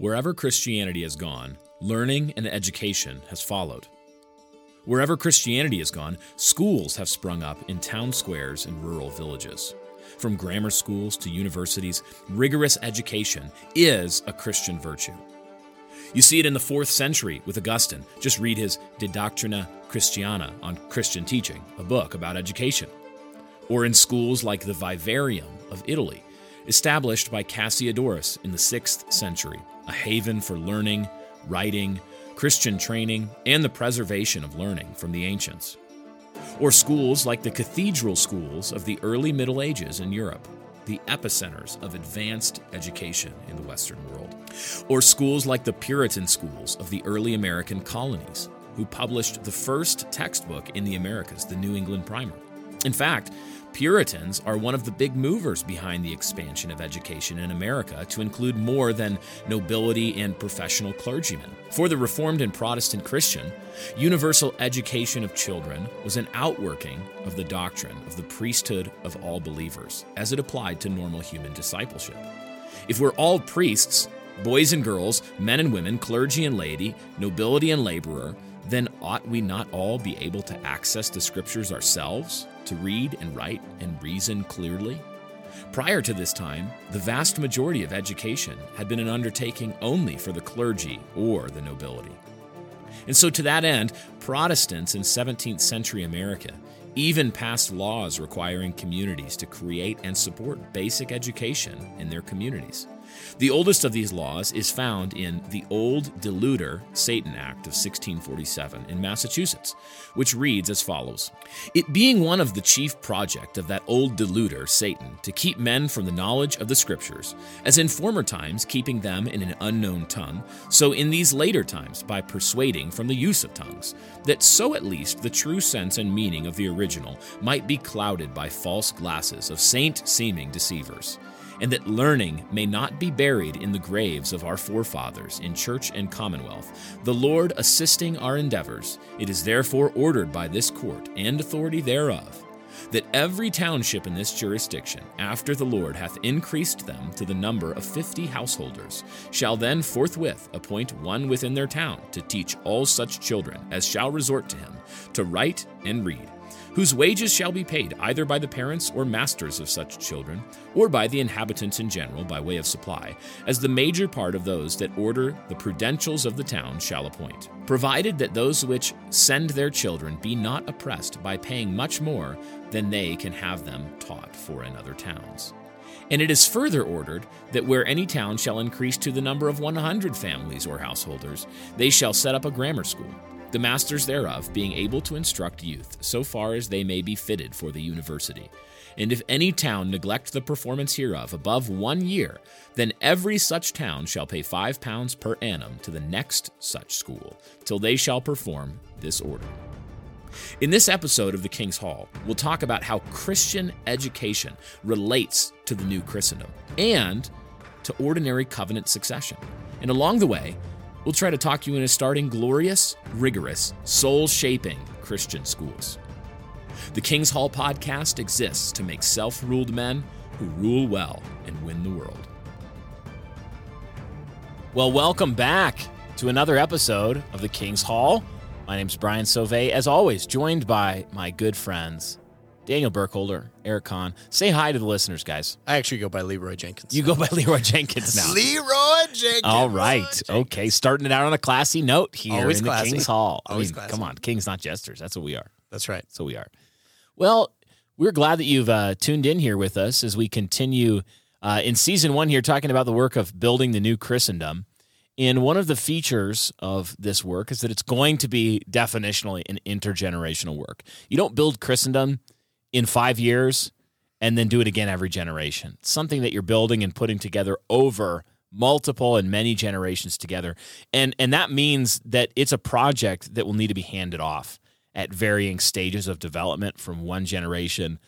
Wherever Christianity has gone, learning and education has followed. Wherever Christianity has gone, schools have sprung up in town squares and rural villages. From grammar schools to universities, rigorous education is a Christian virtue. You see it in the fourth century with Augustine. Just read his De Doctrina Christiana on Christian teaching, a book about education. Or in schools like the Vivarium of Italy, established by Cassiodorus in the sixth century, a haven for learning, writing, Christian training, and the preservation of learning from the ancients. Or schools like the cathedral schools of the early Middle Ages in Europe, the epicenters of advanced education in the Western world. Or schools like the Puritan schools of the early American colonies, who published the first textbook in the Americas, the New England Primer. In fact, Puritans are one of the big movers behind the expansion of education in America to include more than nobility and professional clergymen. For the Reformed and Protestant Christian, universal education of children was an outworking of the doctrine of the priesthood of all believers as it applied to normal human discipleship. If we're all priests, boys and girls, men and women, clergy and laity, nobility and laborer, then ought we not all be able to access the scriptures ourselves, to read and write and reason clearly? Prior to this time, the vast majority of education had been an undertaking only for the clergy or the nobility. And so, to that end, Protestants in 17th century America even passed laws requiring communities to create and support basic education in their communities. The oldest of these laws is found in the Old Deluder Satan Act of 1647 in Massachusetts, which reads as follows. It being one of the chief project of that old deluder, Satan, to keep men from the knowledge of the Scriptures, as in former times keeping them in an unknown tongue, so in these later times by persuading from the use of tongues, that so at least the true sense and meaning of the original might be clouded by false glasses of saint seeming deceivers and that learning may not be buried in the graves of our forefathers in church and commonwealth, the Lord assisting our endeavors, it is therefore ordered by this court and authority thereof that every township in this jurisdiction, after the Lord hath increased them to the number of fifty householders, shall then forthwith appoint one within their town to teach all such children as shall resort to him to write and read whose wages shall be paid either by the parents or masters of such children, or by the inhabitants in general by way of supply, as the major part of those that order the prudentials of the town shall appoint, provided that those which send their children be not oppressed by paying much more than they can have them taught for in other towns. And it is further ordered that where any town shall increase to the number of 100 families or householders, they shall set up a grammar school the masters thereof being able to instruct youth so far as they may be fitted for the university. And if any town neglect the performance hereof above one year, then every such town shall pay five pounds per annum to the next such school, till they shall perform this order. In this episode of the King's Hall, we'll talk about how Christian education relates to the new Christendom and to ordinary covenant succession. And along the way, We'll try to talk you into starting glorious, rigorous, soul shaping Christian schools. The King's Hall podcast exists to make self ruled men who rule well and win the world. Well, welcome back to another episode of the King's Hall. My name's Brian Sauvé, as always, joined by my good friends Daniel Burkholder, Eric Conn. Say hi to the listeners, guys. I actually go by Leeroy Jenkins. You go by Leeroy Jenkins now. Leeroy Jenkins. All right. Jenkins. Okay. Starting it out on a classy note here Always in classy. the King's Hall. Always I mean, classy. come on. Kings, not jesters. That's what we are. That's right. So we are. Well, we're glad that you've uh, tuned in here with us as we continue uh, in season one here, talking about the work of building the new Christendom. And one of the features of this work is that it's going to be definitionally an intergenerational work. You don't build Christendom in five years and then do it again every generation. Something that you're building and putting together over multiple and many generations together. And and that means that it's a project that will need to be handed off at varying stages of development from one generation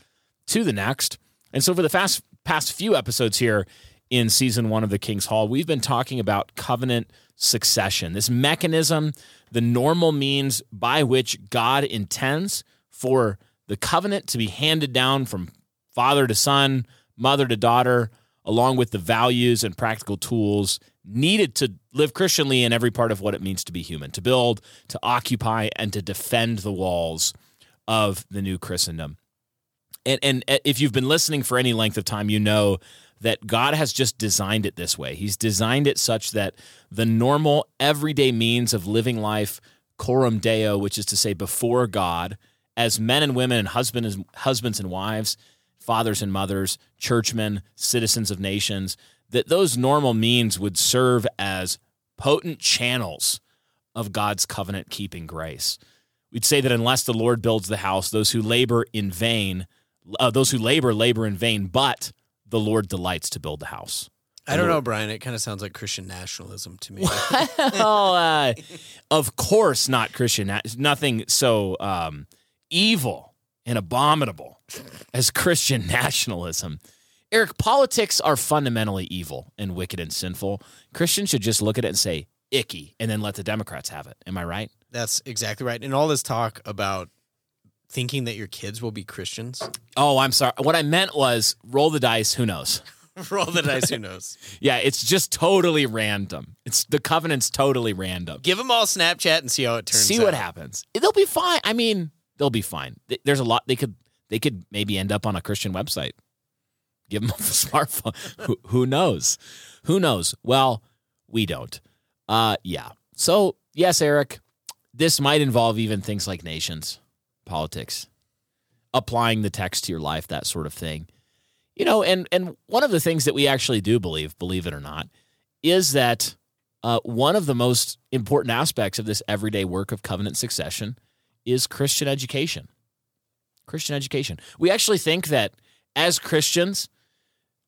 to the next. And so for the fast past few episodes here in season 1 of the King's Hall, we've been talking about covenant succession. This mechanism, the normal means by which God intends for the covenant to be handed down from father to son, mother to daughter, along with the values and practical tools needed to live Christianly in every part of what it means to be human, to build, to occupy, and to defend the walls of the new Christendom. And, and uh, if you've been listening for any length of time, you know that God has just designed it this way. He's designed it such that the normal, everyday means of living life, coram deo, which is to say before God, as men and women and husbands, husbands and wives, fathers and mothers, churchmen, citizens of nations, that those normal means would serve as potent channels of God's covenant keeping grace. We'd say that unless the Lord builds the house, those who labor in vain, uh, those who labor labor in vain, but the Lord delights to build the house. I don't know, Brian. It kind of sounds like Christian nationalism to me. well, uh, of course not Christian. Nothing so um, evil and abominable as Christian nationalism. Eric, politics are fundamentally evil and wicked and sinful. Christians should just look at it and say, icky, and then let the Democrats have it. Am I right? That's exactly right. And all this talk about thinking that your kids will be Christians? Oh, I'm sorry. What I meant was roll the dice. Who knows? roll the dice. Who knows? yeah, it's just totally random. It's the covenant's totally random. Give them all Snapchat and see how it turns. See out. what happens. They'll be fine. I mean, they'll be fine. There's a lot they could they could maybe end up on a Christian website. Give them a smartphone. who, who knows? Who knows? Well, we don't. Uh, yeah. So yes, Eric, this might involve even things like nations politics, applying the text to your life, that sort of thing. You know, and and one of the things that we actually do believe, believe it or not, is that uh, one of the most important aspects of this everyday work of covenant succession is Christian education. Christian education. We actually think that as Christians,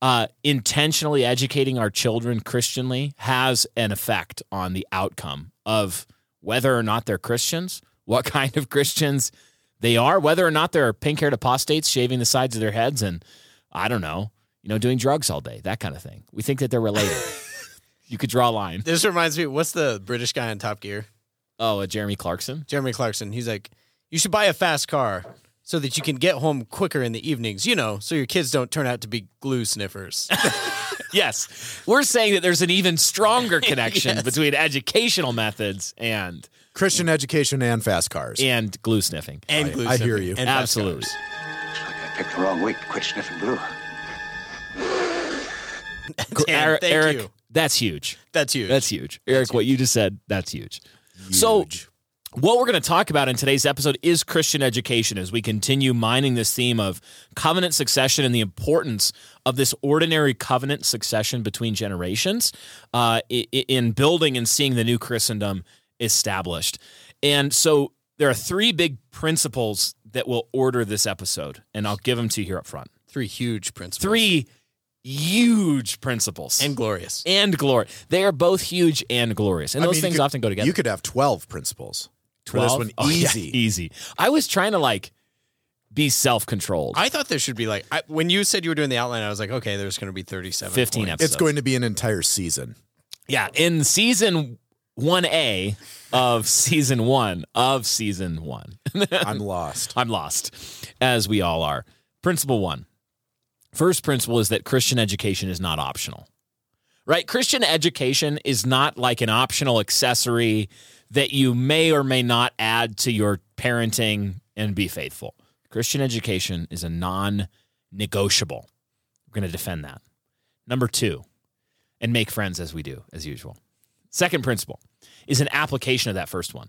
uh, intentionally educating our children Christianly has an effect on the outcome of whether or not they're Christians, what kind of Christians they are, whether or not they're pink haired apostates shaving the sides of their heads and, I don't know, you know, doing drugs all day, that kind of thing. We think that they're related. you could draw a line. This reminds me, what's the British guy on Top Gear? Oh, uh, Jeremy Clarkson? Jeremy Clarkson. He's like, you should buy a fast car so that you can get home quicker in the evenings, you know, so your kids don't turn out to be glue sniffers. yes. We're saying that there's an even stronger connection yes. between educational methods and Christian education and fast cars. And glue sniffing. And I, glue I sniffing. hear you. And Absolutely. Looks like I picked the wrong week to quit sniffing glue. Dan, thank Eric, you. that's huge. That's huge. That's huge. Eric, what you just said, that's huge. So what we're going to talk about in today's episode is Christian education as we continue mining this theme of covenant succession and the importance of this ordinary covenant succession between generations uh, in building and seeing the new Christendom established. And so there are three big principles that will order this episode, and I'll give them to you here up front. Three huge principles. Three huge principles. And glorious. And glory. They are both huge and glorious. And I those mean, things could, often go together. You could have 12 principles. 12? For this one, Oh, yeah, easy. easy. I was trying to like be self controlled. I thought there should be like, I, when you said you were doing the outline, I was like, okay, there's going to be 37. 15 points. episodes. It's going to be an entire season. Yeah. In season 1A of season one of season one, I'm lost. I'm lost, as we all are. Principle one. First principle is that Christian education is not optional. Right? Christian education is not like an optional accessory that you may or may not add to your parenting and be faithful. Christian education is a non negotiable. We're going to defend that. Number two, and make friends as we do, as usual. Second principle is an application of that first one.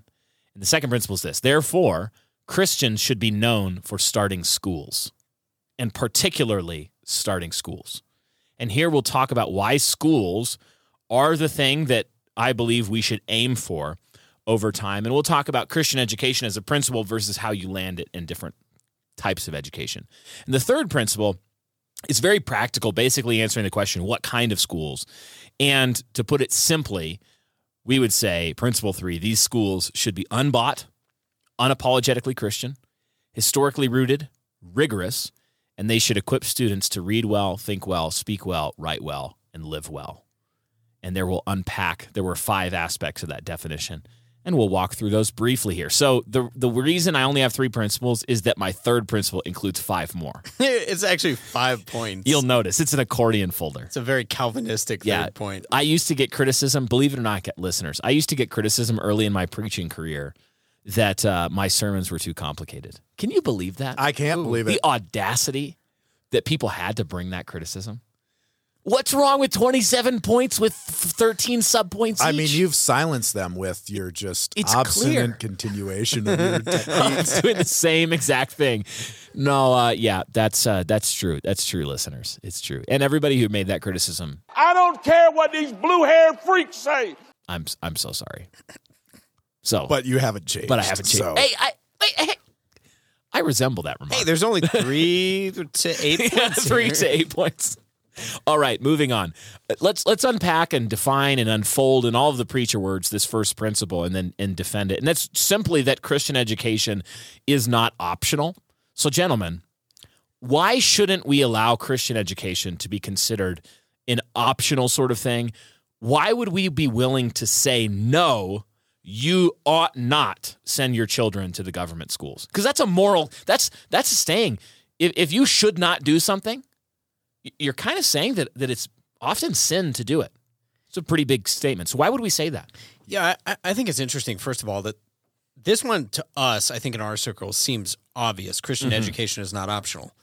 And the second principle is this therefore, Christians should be known for starting schools, and particularly starting schools. And here we'll talk about why schools are the thing that I believe we should aim for over time. And we'll talk about Christian education as a principle versus how you land it in different types of education. And the third principle is very practical, basically answering the question what kind of schools? And to put it simply, we would say principle three these schools should be unbought, unapologetically Christian, historically rooted, rigorous, and they should equip students to read well, think well, speak well, write well, and live well. And there will unpack, there were five aspects of that definition, And we'll walk through those briefly here. So the the reason I only have three principles is that my third principle includes five more. it's actually five points. You'll notice it's an accordion folder. it's a very Calvinistic third Yeah. point. I used to get criticism, believe it or not, get listeners. I used to get criticism early in my preaching career that uh, my sermons were too complicated. Can you believe that? I can't believe it. the audacity that people had to bring that criticism. What's wrong with 27 points with 13 subpoints? I mean, you've silenced them with your just It's obstinate clear. continuation of your I'm techniques. doing the same exact thing. No, uh, yeah, that's uh, that's true. That's true, listeners. It's true. And everybody who made that criticism, I don't care what these blue haired freaks say. I'm I'm so sorry. So, But you haven't changed. but I haven't changed. so- Hey, I wait, hey, I resemble that remark. Hey, there's only three to eight points. three here. to eight points. All right, moving on. Let's let's unpack and define and unfold in all of the preacher words this first principle and then and defend it. And that's simply that Christian education is not optional. So, gentlemen, why shouldn't we allow Christian education to be considered an optional sort of thing? Why would we be willing to say no? You ought not send your children to the government schools because that's a moral. That's that's saying If if you should not do something, you're kind of saying that that it's often sin to do it. It's a pretty big statement. So why would we say that? Yeah, I, I think it's interesting, first of all, that this one to us, I think in our circles, seems obvious. Christian mm-hmm. education is not optional.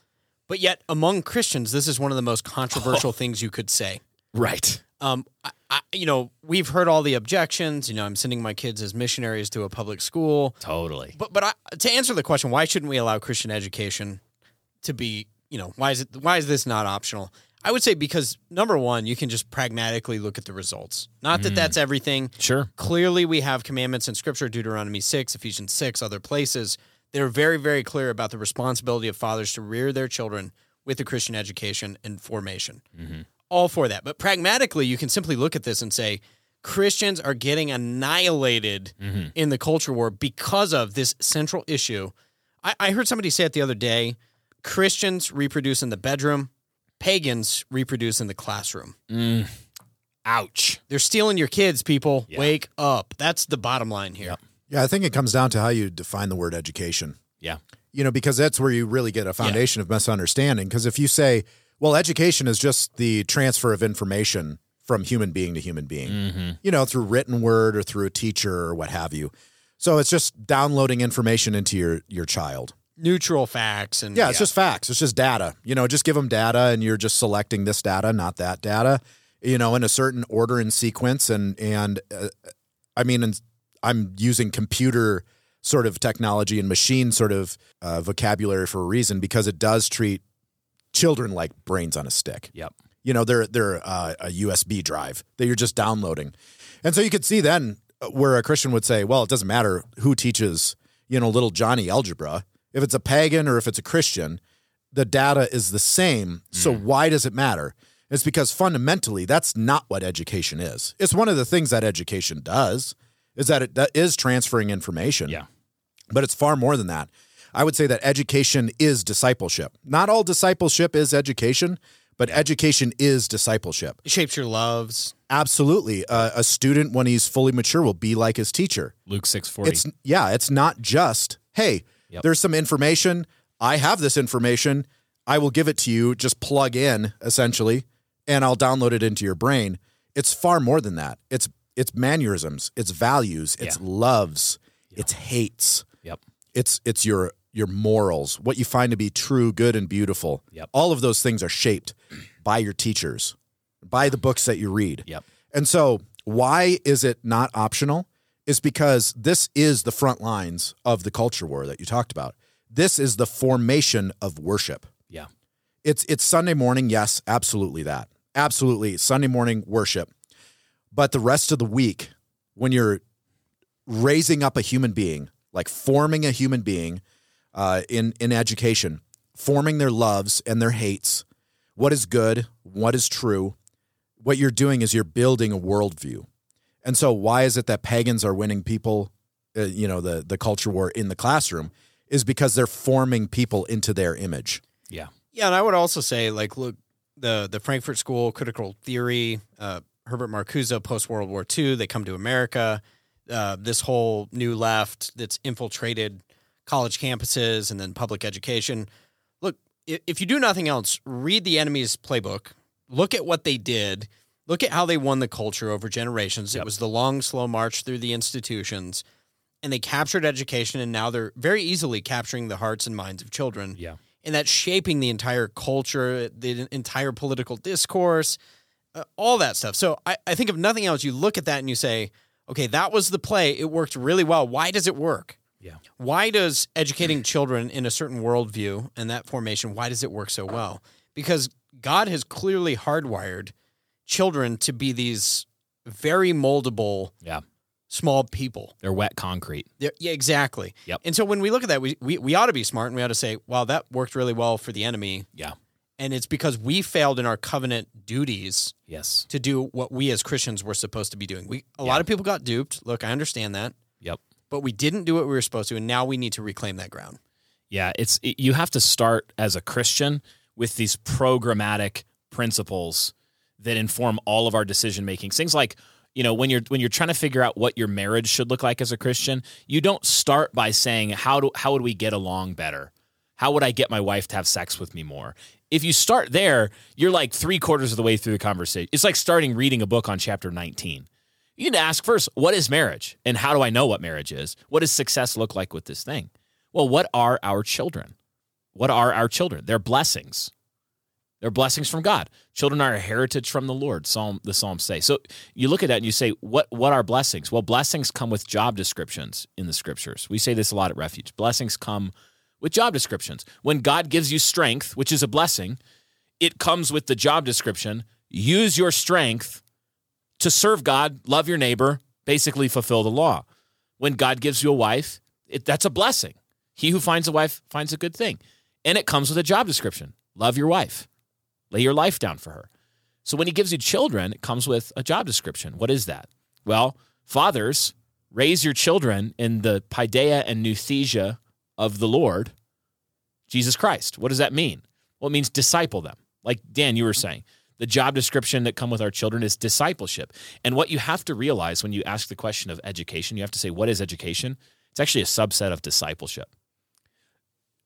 But yet, among Christians, this is one of the most controversial things you could say. Right. Um, I, I, you know, we've heard all the objections. You know, I'm sending my kids as missionaries to a public school. Totally. But but I, to answer the question, why shouldn't we allow Christian education to be? You know, why is it? Why is this not optional? I would say because number one, you can just pragmatically look at the results. Not that that's everything. Sure. Clearly, we have commandments in Scripture, Deuteronomy six, Ephesians six, other places. They're very very clear about the responsibility of fathers to rear their children with a Christian education and formation. All for that, but pragmatically, you can simply look at this and say. Christians are getting annihilated mm-hmm. in the culture war because of this central issue. I, I heard somebody say it the other day Christians reproduce in the bedroom, pagans reproduce in the classroom. Mm. Ouch. They're stealing your kids, people. Wake up. That's the bottom line here. Yeah, I think it comes down to how you define the word education. Yeah. You know, because that's where you really get a foundation of misunderstanding. Because if you say, well, education is just the transfer of information from human being to human being, you know, through written word or through a teacher or what have you. So it's just downloading information into your your child. Neutral facts and Yeah, it's just facts. It's just data. You know, just give them data and you're just selecting this data, not that data, you know, in a certain order and sequence. And, and uh, I mean, and I'm using computer sort of technology and machine sort of uh, vocabulary for a reason because it does treat children like brains on a stick. Yep. You know, they're they're uh, a USB drive that you're just downloading, and so you could see then uh, where a Christian would say, "Well, it doesn't matter who teaches, you know, little Johnny algebra. If it's a pagan or if it's a Christian, the data is the same. So why does it matter? It's because fundamentally that's not what education is. It's one of the things that education does is that it that is transferring information. Yeah. But it's far more than that. I would say that education is discipleship. Not all discipleship is education, but education is discipleship. It shapes your loves. Absolutely. Uh, a student, when he's fully mature, will be like his teacher. Luke 640. It's yeah, it's not just hey, Yep. there's some information. I have this information. I will give it to you. Just plug in essentially, and I'll download it into your brain. It's far more than that. It's it's mannerisms. It's values. It's Yeah. loves. It's hates. yep. It's it's your your morals, what you find to be true, good, and beautiful. Yep. All of those things are shaped by your teachers, by the books that you read. Yep. And so, why is it not optional? Is because this is the front lines of the culture war that you talked about. This is the formation of worship. Yeah. It's it's Sunday morning, yes, absolutely that. Absolutely Sunday morning worship. But the rest of the week when you're raising up a human being, like forming a human being uh, in in education, forming their loves and their hates, what is good, what is true, what you're doing is you're building a worldview. And so, why is it that pagans are winning people? Uh, you know, the the culture war in the classroom is because they're forming people into their image. Yeah. Yeah, and I would also say, like, look, the the Frankfurt School, critical theory, uh, Herbert Marcuse, post World War II, they come to America. uh, this whole new left that's infiltrated college campuses and then public education. Look, if you do nothing else, read the enemy's playbook. Look at what they did. Look at how they won the culture over generations. It was the long, slow march through the institutions, and they captured education, and now they're very easily capturing the hearts and minds of children. Yeah. And that's shaping the entire culture, the entire political discourse, uh, all that stuff. So I, I think if nothing else, you look at that and you say, okay, that was the play. It worked really well. Why does it work? Yeah. Why does educating children in a certain worldview and that formation, why does it work so well? Because God has clearly hardwired children to be these very moldable Yeah. small people. They're wet concrete. They're- yeah, exactly. Yep. And so when we look at that, we, we, we ought to be smart and we ought to say, wow, that worked really well for the enemy. Yeah. And it's because we failed in our covenant duties Yes. to do what we as Christians were supposed to be doing. We a Yeah. lot of people got duped. Look, I understand that, Yep. But we didn't do what we were supposed to, and now we need to reclaim that ground. Yeah, it's it, you have to start as a Christian with these programmatic principles that inform all of our decision making. Things like, you know, when you're when you're trying to figure out what your marriage should look like as a Christian, you don't start by saying how do how would we get along better? How would I get my wife to have sex with me more? If you start there, you're like three quarters of the way through the conversation. It's like starting reading a book on chapter 19. You need to ask first, what is marriage? And how do I know what marriage is? What does success look like with this thing? Well, what are our children? What are our children? They're blessings. They're blessings from God. Children are a heritage from the Lord. Psalm the Psalms say. So you look at that and you say, what what are blessings? Well, blessings come with job descriptions in the scriptures. We say this a lot at Refuge. Blessings come with job descriptions. When God gives you strength, which is a blessing, it comes with the job description. Use your strength to serve God, love your neighbor, basically fulfill the law. When God gives you a wife, it, that's a blessing. He who finds a wife finds a good thing. And it comes with a job description love your wife, lay your life down for her. So when he gives you children, it comes with a job description. What is that? Well, fathers, raise your children in the paideia and nouthesia of the Lord, Jesus Christ. What does that mean? Well, it means disciple them. Like Dan, you were saying, the job description that come with our children is discipleship. And what you have to realize when you ask the question of education, you have to say, what is education? It's actually a subset of discipleship.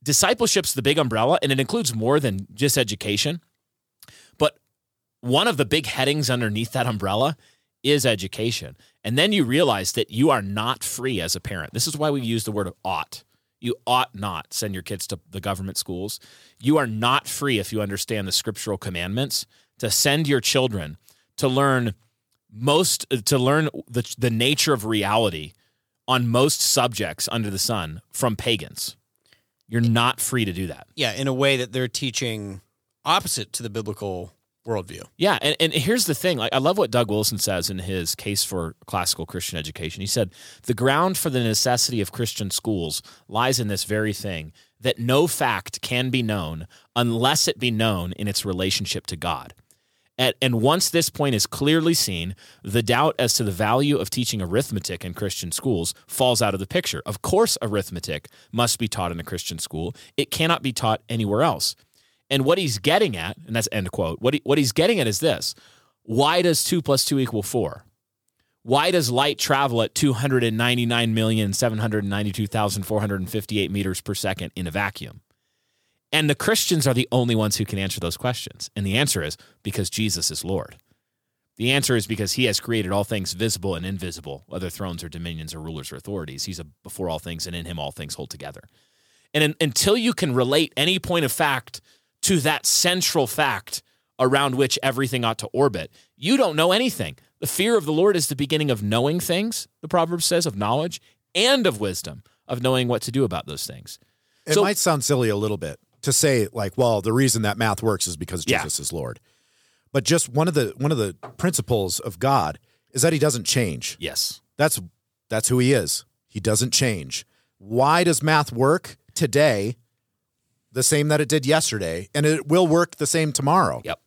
Discipleship's the big umbrella, and it includes more than just education. But one of the big headings underneath that umbrella is education. And then you realize that you are not free as a parent. This is why we use the word ought. You ought not send your kids to the government schools. You are not free if you understand the scriptural commandments to send your children to learn most to learn the the nature of reality on most subjects under the sun from pagans. You're not free to do that. Yeah, in a way that they're teaching opposite to the biblical worldview. Yeah, and, and here's the thing. Like I love what Doug Wilson says in his case for classical Christian education. He said, "The ground for the necessity of Christian schools lies in this very thing that no fact can be known unless it be known in its relationship to God." And, and once this point is clearly seen, the doubt as to the value of teaching arithmetic in Christian schools falls out of the picture. Of course, arithmetic must be taught in a Christian school. It cannot be taught anywhere else. And what he's getting at, and that's end quote, what, he, what he's getting at is this why does 2 plus 2 equal 4? Why does light travel at 299,792,458 meters per second in a vacuum? And the Christians are the only ones who can answer those questions. And the answer is because Jesus is Lord. The answer is because he has created all things visible and invisible, whether thrones or dominions or rulers or authorities. He's a, before all things, and in him all things hold together. And in, until you can relate any point of fact to that central fact around which everything ought to orbit, you don't know anything. The fear of the Lord is the beginning of knowing things, the proverb says, of knowledge and of wisdom, of knowing what to do about those things. It So- might sound silly a little bit to say like, well, the reason that math works is because Yeah. Jesus is Lord. But just one of the one of the principles of God is that he doesn't change. Yes. That's that's who he is. He doesn't change. Why does math work today the same that it did yesterday and it will work the same tomorrow? Yep.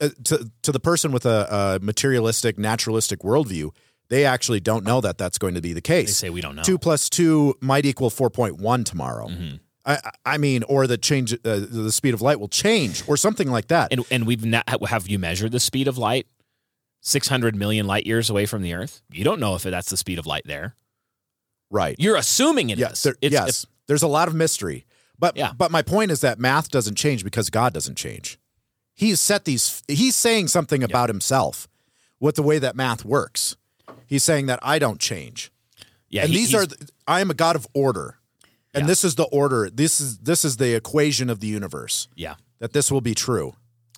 Uh, to to the person with a, a materialistic naturalistic worldview, they actually don't know that that's going to be the case. They say we don't know. Two plus two might equal four point one tomorrow. Mm-hmm. I, I mean, or the change, uh, the speed of light will change, or something like that. And and we've not, have you measured the speed of light 600 million light years away from the Earth. You don't know if that's the speed of light there. Right. You're assuming it is. yes. there- It's- yes. There's a lot of mystery. But Yeah. but my point is that math doesn't change because God doesn't change. He's set these he's saying something about himself with the way that math works. He's saying that I don't change. yeah, and he- these are I am a God of order. And Yeah. this is the order. This is this is the equation of the universe. yeah. That this will be true.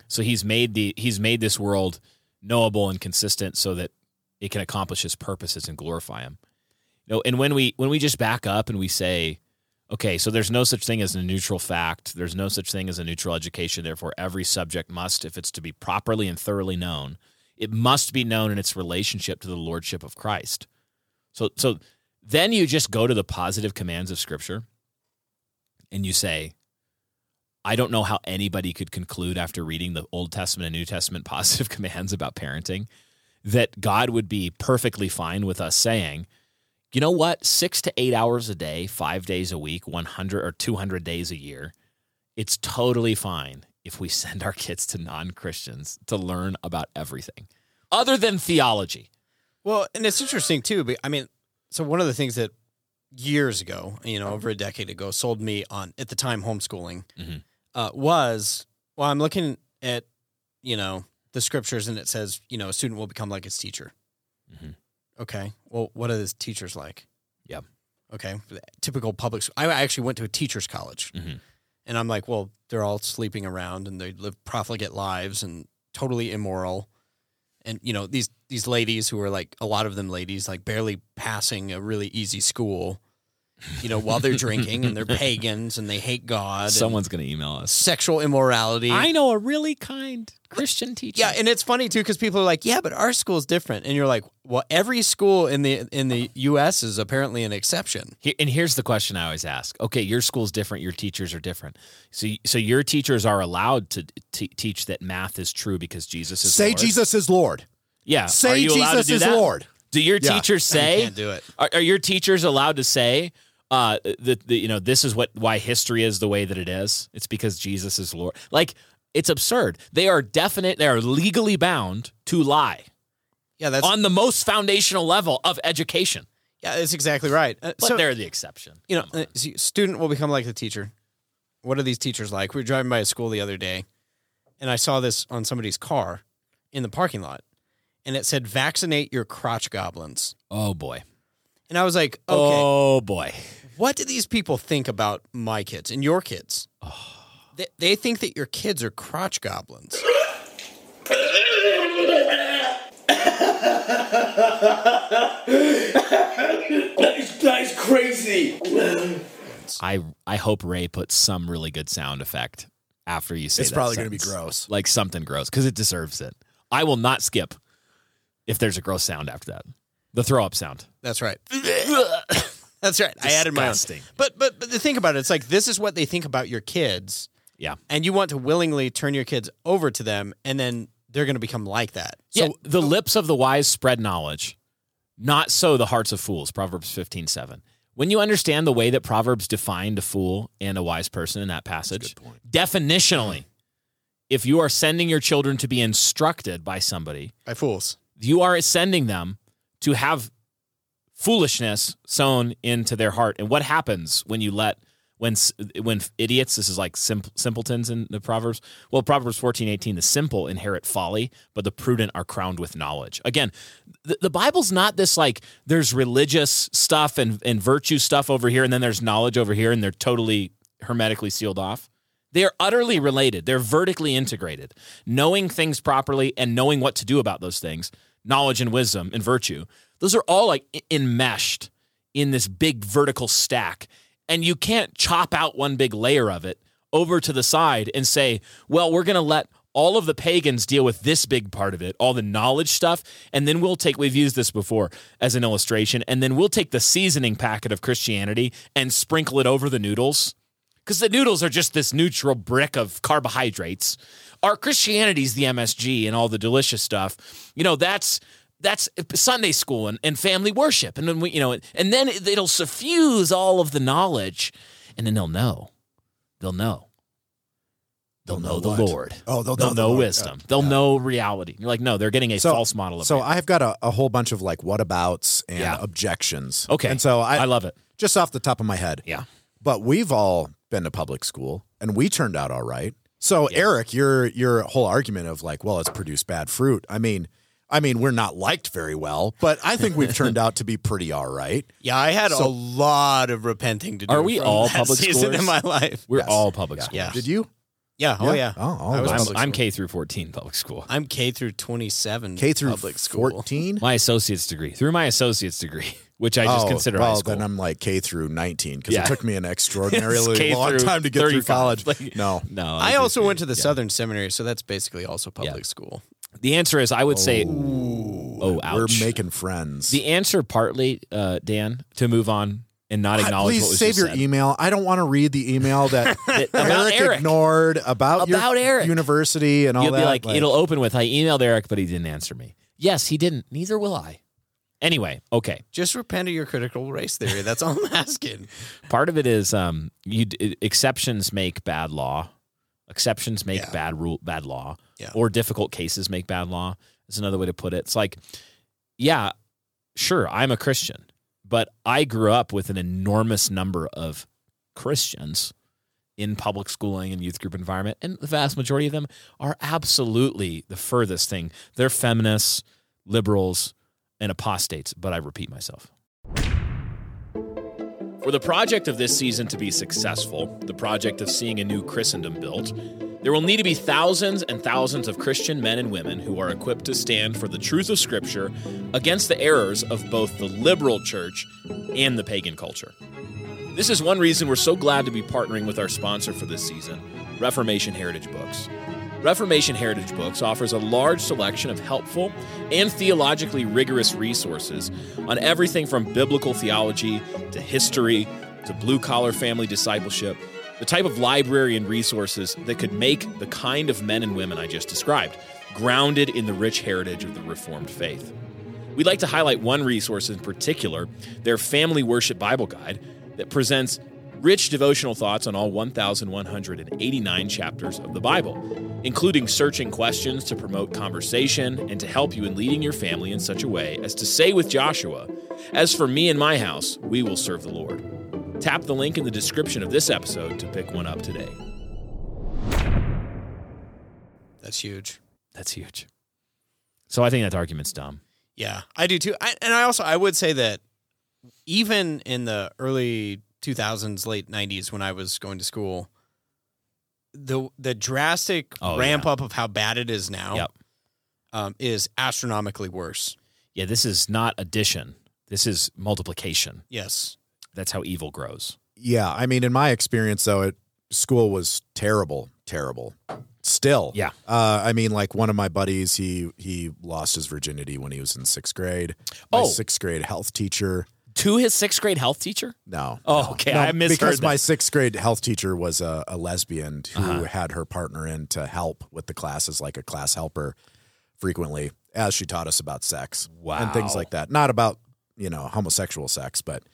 So he's made the he's made this world knowable and consistent so that it can accomplish his purposes and glorify him. You know, and when we when we just back up and we say, okay, so there's no such thing as a neutral fact, there's no such thing as a neutral education, therefore every subject must, if it's to be properly and thoroughly known, it must be known in its relationship to the lordship of Christ. So so then you just go to the positive commands of scripture and you say, I don't know how anybody could conclude after reading the Old Testament and New Testament positive commands about parenting that God would be perfectly fine with us saying, you know what, six to eight hours a day, five days a week, 100 or 200 days a year, it's totally fine if we send our kids to non Christians to learn about everything other than theology. Well, and it's interesting too. But I mean, so one of the things that years ago, you know, over a decade ago, sold me on at the time homeschooling Mhm. uh, was well, I'm looking at you know the scriptures and it says you know a student will become like his teacher. Mhm. Okay, well, what are his teachers like? Yeah. Okay, typical public. School. I actually went to a teachers college, Mhm. and I'm like, well, they're all sleeping around and they live profligate lives and totally immoral and you know these these ladies who are like a lot of them ladies like barely passing a really easy school you know while they're drinking and they're pagans and they hate god Someone's going to email us. sexual immorality I know a really kind Christian teacher. yeah and it's funny too because people are like yeah but our school's different and you're like well every school in the in the us is apparently an exception Here, and here's the question I always ask. Okay, your school's different. Your teachers are different. So, so your teachers are allowed to t- teach that math is true because Jesus is Say Lord? Jesus is Lord. Yeah. Say are you allowed Jesus to do is that? Lord. Do your Yeah. teachers say? can't do it. Are, are your teachers allowed to say uh, that the, you know this is what why history is the way that it is? It's because Jesus is Lord. Like it's absurd. They are definite. They are legally bound to lie yeah that's on the most foundational level of education. yeah that's exactly right Uh, But so they're the exception. you know uh, student will become like the teacher what are these teachers like we were driving by a school the other day and i saw this on somebody's car in the parking lot and it said vaccinate your crotch goblins Oh boy. And i was like okay Oh boy. what do these people think about my kids and your kids they, they think that your kids are crotch goblins This guy's crazy. I I hope Ray puts some really good sound effect after you say It's that probably gonna be gross. like something gross because it deserves it. I will not skip if there's a gross sound after that. The throw up sound. that's right that's right i added my own Disgusting. but but but the thing about it it's like this is what they think about your kids Yeah. and you want to willingly turn your kids over to them and then they're going to become like that So the lips of the wise spread knowledge, not so the hearts of fools. Proverbs fifteen seven. When you understand the way that Proverbs defined a fool and a wise person in that passage, definitionally, if you are sending your children to be instructed by somebody, by fools you are sending them to have foolishness sown into their heart. And what happens when you let when when idiots, this is like simp, simpletons in the Proverbs. Well, Proverbs fourteen eighteen, the simple inherit folly, but the prudent are crowned with knowledge. Again, the, the Bible's not this like there's religious stuff and, and virtue stuff over here, and then there's knowledge over here, and they're totally hermetically sealed off. They are utterly related. They're vertically integrated. Knowing things properly and knowing what to do about those things, knowledge and wisdom and virtue, those are all like enmeshed in this big vertical stack. And you can't chop out one big layer of it over to the side and say, well, we're going to let all of the pagans deal with this big part of it, all the knowledge stuff, and then we'll take, we've used this before as an illustration, and then we'll take the seasoning packet of Christianity and sprinkle it over the noodles because the noodles are just this neutral brick of carbohydrates. Our Christianity's the MSG and all the delicious stuff. You know, that's that's Sunday school and, and family worship, and then we, you know, and then it'll suffuse all of the knowledge, and then they'll know, they'll know they'll know know the? Lord. Oh, they'll they'll know the know Lord. wisdom. They'll know reality. You're like, no, they're getting a false model of So. I've got a, a whole bunch of like whatabouts and Yeah. objections. Okay. And so I, I love it. just off the top of my head. Yeah. But we've all been to public school and we turned out all right. So Eric, your your whole argument of like, well, it's produced bad fruit. I mean, I mean, we're not liked very well, but I think we've turned out to be pretty all right. Yeah, I had So- a lot of repenting to do. Are we from all that public season schoolers? in my life? We're Yes. all public Yeah. school. Yeah. Did you? Yeah. Oh yeah. Oh, all I was of us. public I'm, I'm. K through 14 public school. I'm K through 27. K through public school. 14? My associate's degree. Through my associate's degree, which I just oh, consider well, high school. then I'm like K through 19 because Yeah. it took me an extraordinarily long time to get through college. Like- no. no. I just- also went to the Southern Seminary, so that's basically also public Yeah. school. The answer is I would say, oh, ouch. We're making friends. the answer partly, uh, Dan, to move on and not I- acknowledge Please what was save just your said. email. I don't want to read the email that about Eric, Eric. ignored about, your About Eric. university and all You'll that. be like, it'll open with, I emailed Eric, but he didn't answer me. Yes, he didn't. Neither will I. Anyway, okay. Just repent of your critical race theory. That's all I'm asking. Part of it is um, you exceptions make bad law. Exceptions make Yeah. bad rule, bad law, Yeah. or difficult cases make bad law. Is another way to put it. It's like, yeah, sure, I'm a Christian, but I grew up with an enormous number of Christians in public schooling and youth group environment, and the vast majority of them are absolutely the furthest thing. They're feminists, liberals, and apostates. But I repeat myself. For the project of this season to be successful, the project of seeing a new Christendom built, there will need to be thousands and thousands of Christian men and women who are equipped to stand for the truth of Scripture against the errors of both the liberal church and the pagan culture. This is one reason we're so glad to be partnering with our sponsor for this season, Reformation Heritage Books. Reformation Heritage Books offers a large selection of helpful and theologically rigorous resources on everything from biblical theology to history to blue collar family discipleship, the type of library and resources that could make the kind of men and women I just described, grounded in the rich heritage of the Reformed faith. We'd like to highlight one resource in particular, their Family Worship Bible Guide, that presents rich devotional thoughts on all 1,189 chapters of the Bible, including searching questions to promote conversation and to help you in leading your family in such a way as to say with Joshua, As for me and my house, we will serve the Lord. Tap the link in the description of this episode to pick one up today. That's huge. That's huge. So I think that argument's dumb. Yeah, I do too. I, and I also I would say that even in the early 2000s, late 90s, when I was going to school, the the drastic Oh, ramp yeah. up of how bad it is now Yep. um, is astronomically worse. Yeah, this is not addition. This is multiplication. Yes. That's how evil grows. Yeah, I mean, in my experience, though, it school was terrible, terrible. Still, Yeah. Uh, I mean, like one of my buddies, he he lost his virginity when he was in sixth grade. My Oh. sixth grade health teacher. To his sixth grade health teacher? No. Oh, okay. no, I misheard because that. my sixth grade health teacher was a, a lesbian who Uh-huh. had her partner in to help with the classes, like a class helper, frequently as she taught us about sex and things like that. Not about you know homosexual sex, but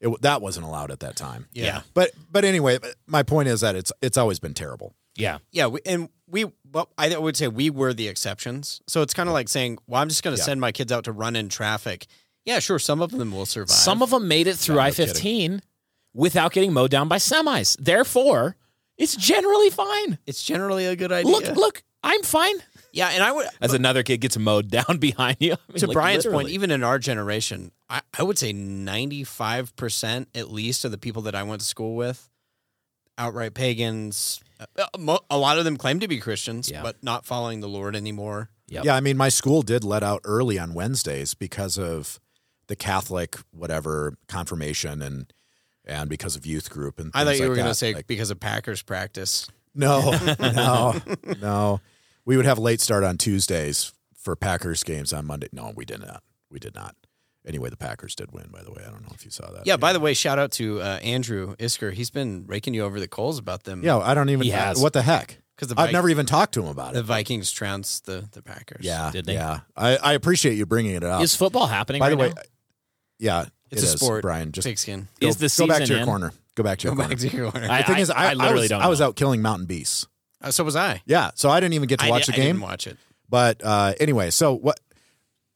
it, that wasn't allowed at that time. Yeah. But but anyway, my point is that it's it's always been terrible. Yeah. Yeah, we, and we, well, I would say we were the exceptions. So it's kind of like saying, "Well, I'm just going to Yeah. send my kids out to run in traffic." Yeah, sure, some of them will survive. Some of them made it through no I 15 without getting mowed down by semis. Therefore, it's generally fine. it's generally a good idea. Look, look, I'm fine. yeah, and I would As another kid gets mowed down behind you. I mean, to like, Brian's point, even in our generation, I, I would say 95% at least of the people that I went to school with, outright pagans. Uh, A lot of them claim to be Christians, Yeah. but not following the Lord anymore. Yep. Yeah, I mean, my school did let out early on Wednesdays because of the Catholic whatever confirmation and and because of youth group and I thought you like were going to say Like, because of Packers practice. no, no, no. We would have late start on Tuesdays for Packers games on Monday. No, we did not. We did not. Anyway, the Packers did win. By the way, I don't know if you saw that. Yeah, by the way, shout out to uh, Andrew Isker. He's been raking you over the coals about them. yeah. I don't even. He has. What the heck? Because I've never even talked to him about it. The. Vikings trounced the, the Packers. Yeah, Did they? yeah. I, I appreciate you bringing it up. Is football happening By right the way, now? Yeah, It's it a is, sport. Brian, just Pigskin. Is the go back to your in? corner. Go back to Go your corner. back to your corner. I- The thing is, I, I literally was, don't I was out killing mountain beasts. Uh, so was I. Yeah, so I didn't even get to watch di- the I game. didn't watch it. But uh, anyway, so what?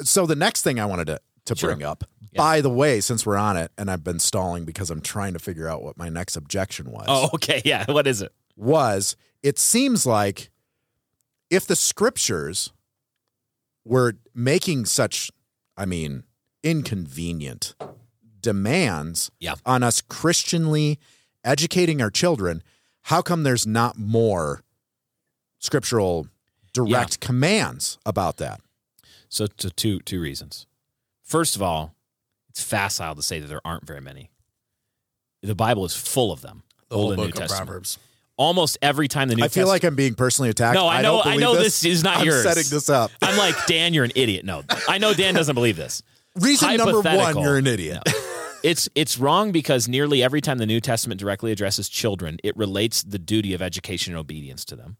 So the next thing I wanted to to bring up. By the way, since we're on it, and I've been stalling because I'm trying to figure out what my next objection was. Oh, okay. Yeah. What is it? was it seems like if the scriptures were making such, I mean, inconvenient demands Yeah. on us Christianly educating our children, how come there's not more scriptural direct commands about that? So, to two two reasons. First of all, it's facile to say that there aren't very many. The Bible is full of them. The whole Old and New of Testament. Proverbs. Almost every time the New Testament. I feel Testament. like I'm being personally attacked. No, I know- don't I believe know this is not I'm yours. setting this up. I'm like Dan, you're an idiot. No, I know Dan doesn't believe this. Reason number one, you're an idiot. It's it's wrong because nearly every time the New Testament directly addresses children, it relates the duty of education and obedience to them.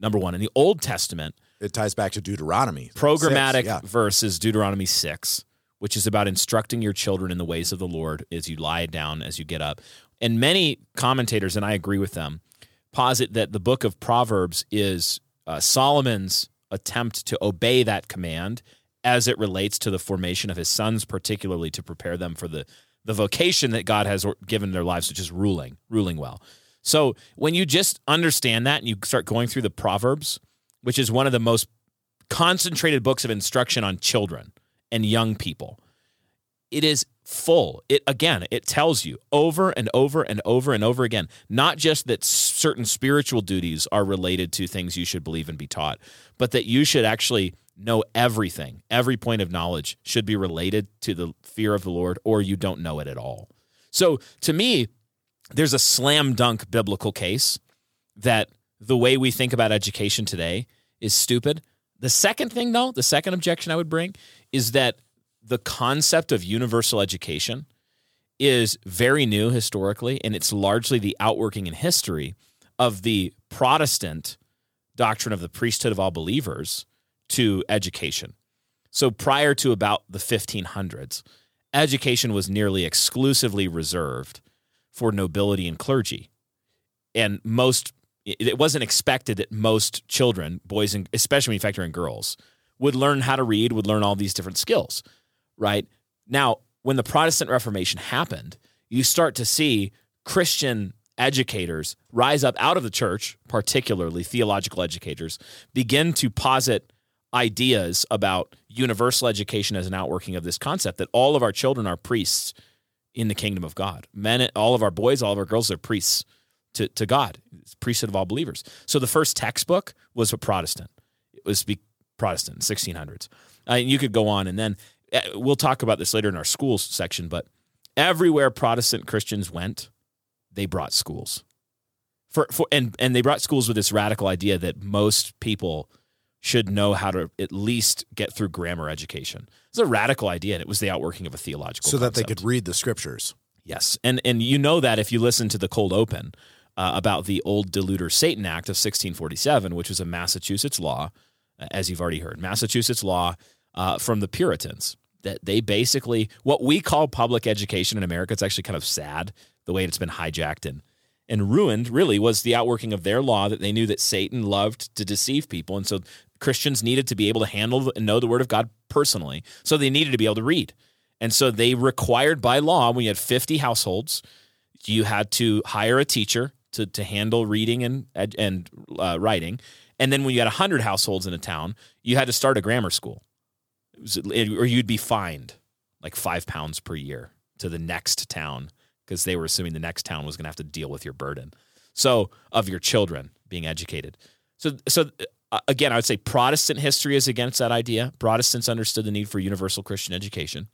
Number one, in the Old Testament, It ties back to Deuteronomy. programmatic Six, yeah. verse is Deuteronomy 6, which is about instructing your children in the ways of the Lord as you lie down, as you get up. And many commentators, and I agree with them, posit that the book of Proverbs is uh, Solomon's attempt to obey that command as it relates to the formation of his sons, particularly to prepare them for the, the vocation that God has given their lives, which is ruling, ruling well. So when you just understand that and you start going through the Proverbs, which is one of the most concentrated books of instruction on children and young people. It is full. It again, it tells you over and over and over and over again, not just that certain spiritual duties are related to things you should believe and be taught, but that you should actually know everything. Every point of knowledge should be related to the fear of the Lord or you don't know it at all. So, to me, there's a slam dunk biblical case that the way we think about education today is stupid. The second thing, though, the second objection I would bring is that the concept of universal education is very new historically, and it's largely the outworking in history of the Protestant doctrine of the priesthood of all believers to education. So prior to about the 1500s, education was nearly exclusively reserved for nobility and clergy. And most, it wasn't expected that most children, boys and especially when you factor in girls, would learn how to read, would learn all these different skills, right? Now, when the Protestant Reformation happened, you start to see Christian educators rise up out of the church, particularly theological educators, begin to posit ideas about universal education as an outworking of this concept that all of our children are priests in the kingdom of God. Men, all of our boys, all of our girls are priests to, to God, it's priesthood of all believers. So the first textbook was a Protestant. It was be Protestant, 1600s. Uh, you could go on, and then uh, we'll talk about this later in our schools section. But everywhere Protestant Christians went, they brought schools. For, for and and they brought schools with this radical idea that most people should know how to at least get through grammar education. It's a radical idea, and it was the outworking of a theological so that they could read the scriptures. Yes, and and you know that if you listen to the cold open uh, about the old Deluder Satan Act of 1647, which was a Massachusetts law, uh, as you've already heard, Massachusetts law uh, from the Puritans that they basically what we call public education in America. It's actually kind of sad the way it's been hijacked and and ruined. Really, was the outworking of their law that they knew that Satan loved to deceive people, and so Christians needed to be able to handle and know the Word of God personally. So they needed to be able to read. And so they required by law, when you had 50 households, you had to hire a teacher to, to handle reading and, and uh, writing. And then when you had 100 households in a town, you had to start a grammar school. It or you'd be fined like five pounds per year to the next town because they were assuming the next town was going to have to deal with your burden. So, of your children being educated. So, so uh, again, I would say Protestant history is against that idea. Protestants understood the need for universal Christian education.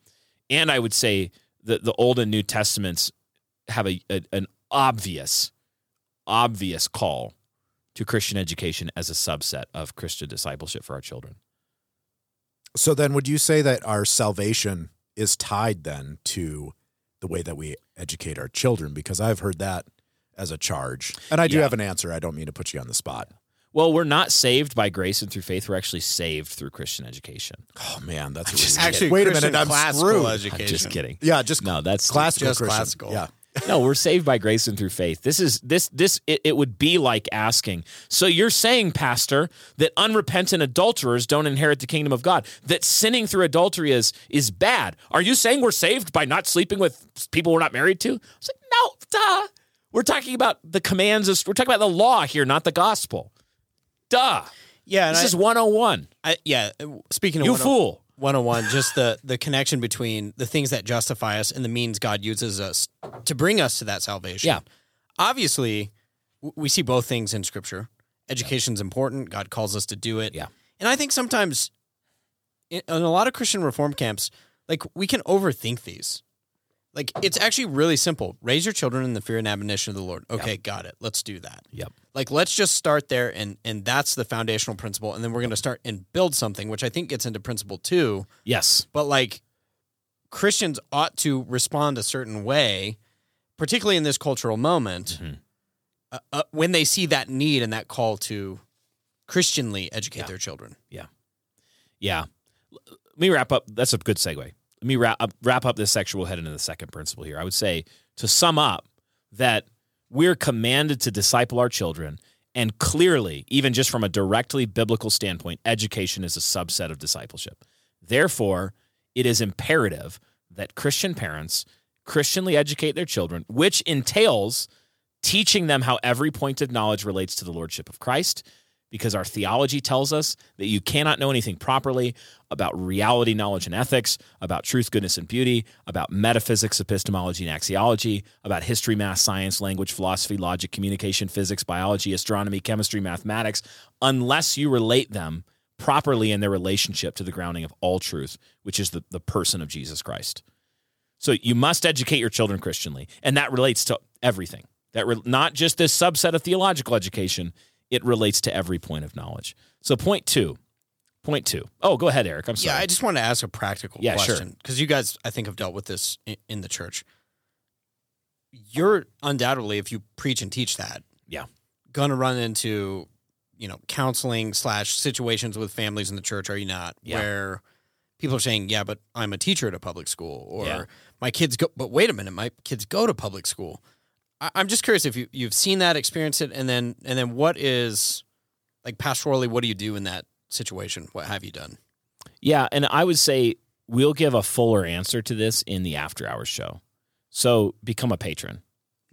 And I would say that the Old and New Testaments have a, a, an obvious, obvious call to Christian education as a subset of Christian discipleship for our children. So then, would you say that our salvation is tied then to the way that we educate our children? Because I've heard that as a charge, and I do Yeah. have an answer. I don't mean to put you on the spot. Well, we're not saved by grace and through faith. We're actually saved through Christian education. Oh man, that's just really Actually, Wait a Christian minute, I'm classical screwed. education. I'm just kidding. Yeah, just No, that's classical. Just Christian. classical. Yeah. No, we're saved by grace and through faith. This is this this it, it would be like asking. So you're saying, Pastor, that unrepentant adulterers don't inherit the kingdom of God. That sinning through adultery is is bad. Are you saying we're saved by not sleeping with people we're not married to? It's like, no, duh. We're talking about the commands of we're talking about the law here, not the gospel. Duh. Yeah, and This I, is 101. I, yeah. uh, Speaking of You 10 fool. 101, just the the connection between the things that justify us and the means God uses us to bring us to that salvation. Yeah. Obviously, we see both things in Scripture. Education's important. God calls us to do it. Yeah. And I think sometimes in, in a lot of Christian reform camps, like we can overthink these. Like it's actually really simple. Raise your children in the fear and admonition of the Lord. Okay, got it. Let's do that. Yep. Like let's just start there and and that's the foundational principle and then we're going to start and build something which I think gets into principle 2, Yes. but like Christians ought to respond a certain way, particularly in this cultural moment, Mm-hmm. uh, uh, when they see that need and that call to Christianly educate their children. Yeah. Yeah. Let me wrap up. That's a good segue. Let me wrap up, wrap up this section. We'll head into the second principle here. I would say to sum up that we're commanded to disciple our children. And clearly, even just from a directly biblical standpoint, education is a subset of discipleship. Therefore, it is imperative that Christian parents Christianly educate their children, which entails teaching them how every point of knowledge relates to the Lordship of Christ, because our theology tells us that you cannot know anything properly about reality, knowledge, and ethics, about truth, goodness, and beauty, about metaphysics, epistemology, and axiology, about history, math, science, language, philosophy, logic, communication, physics, biology, astronomy, chemistry, mathematics, unless you relate them properly in their relationship to the grounding of all truth, which is the, the person of Jesus Christ. So you must educate your children Christianly, and that relates to everything. That re- not just this subset of theological education; it relates to every point of knowledge. So point two, point two. Oh, go ahead, Eric. I'm sorry. Yeah, I just want to ask a practical Yeah, question because you guys, I think, have dealt with this in, in the church. You're undoubtedly, if you preach and teach that, Yeah. gonna run into, you know, counseling slash situations with families in the church. Are you not? Yeah. Where people are saying, "Yeah, but I'm a teacher at a public school," or Yeah. "My kids go," but wait a minute, my kids go to public school. I, I'm just curious if you you've seen that, experienced it, and then and then what is like pastorally? What do you do in that situation? What have you done? Yeah, and I would say we'll give a fuller answer to this in the after hours show. So become a patron.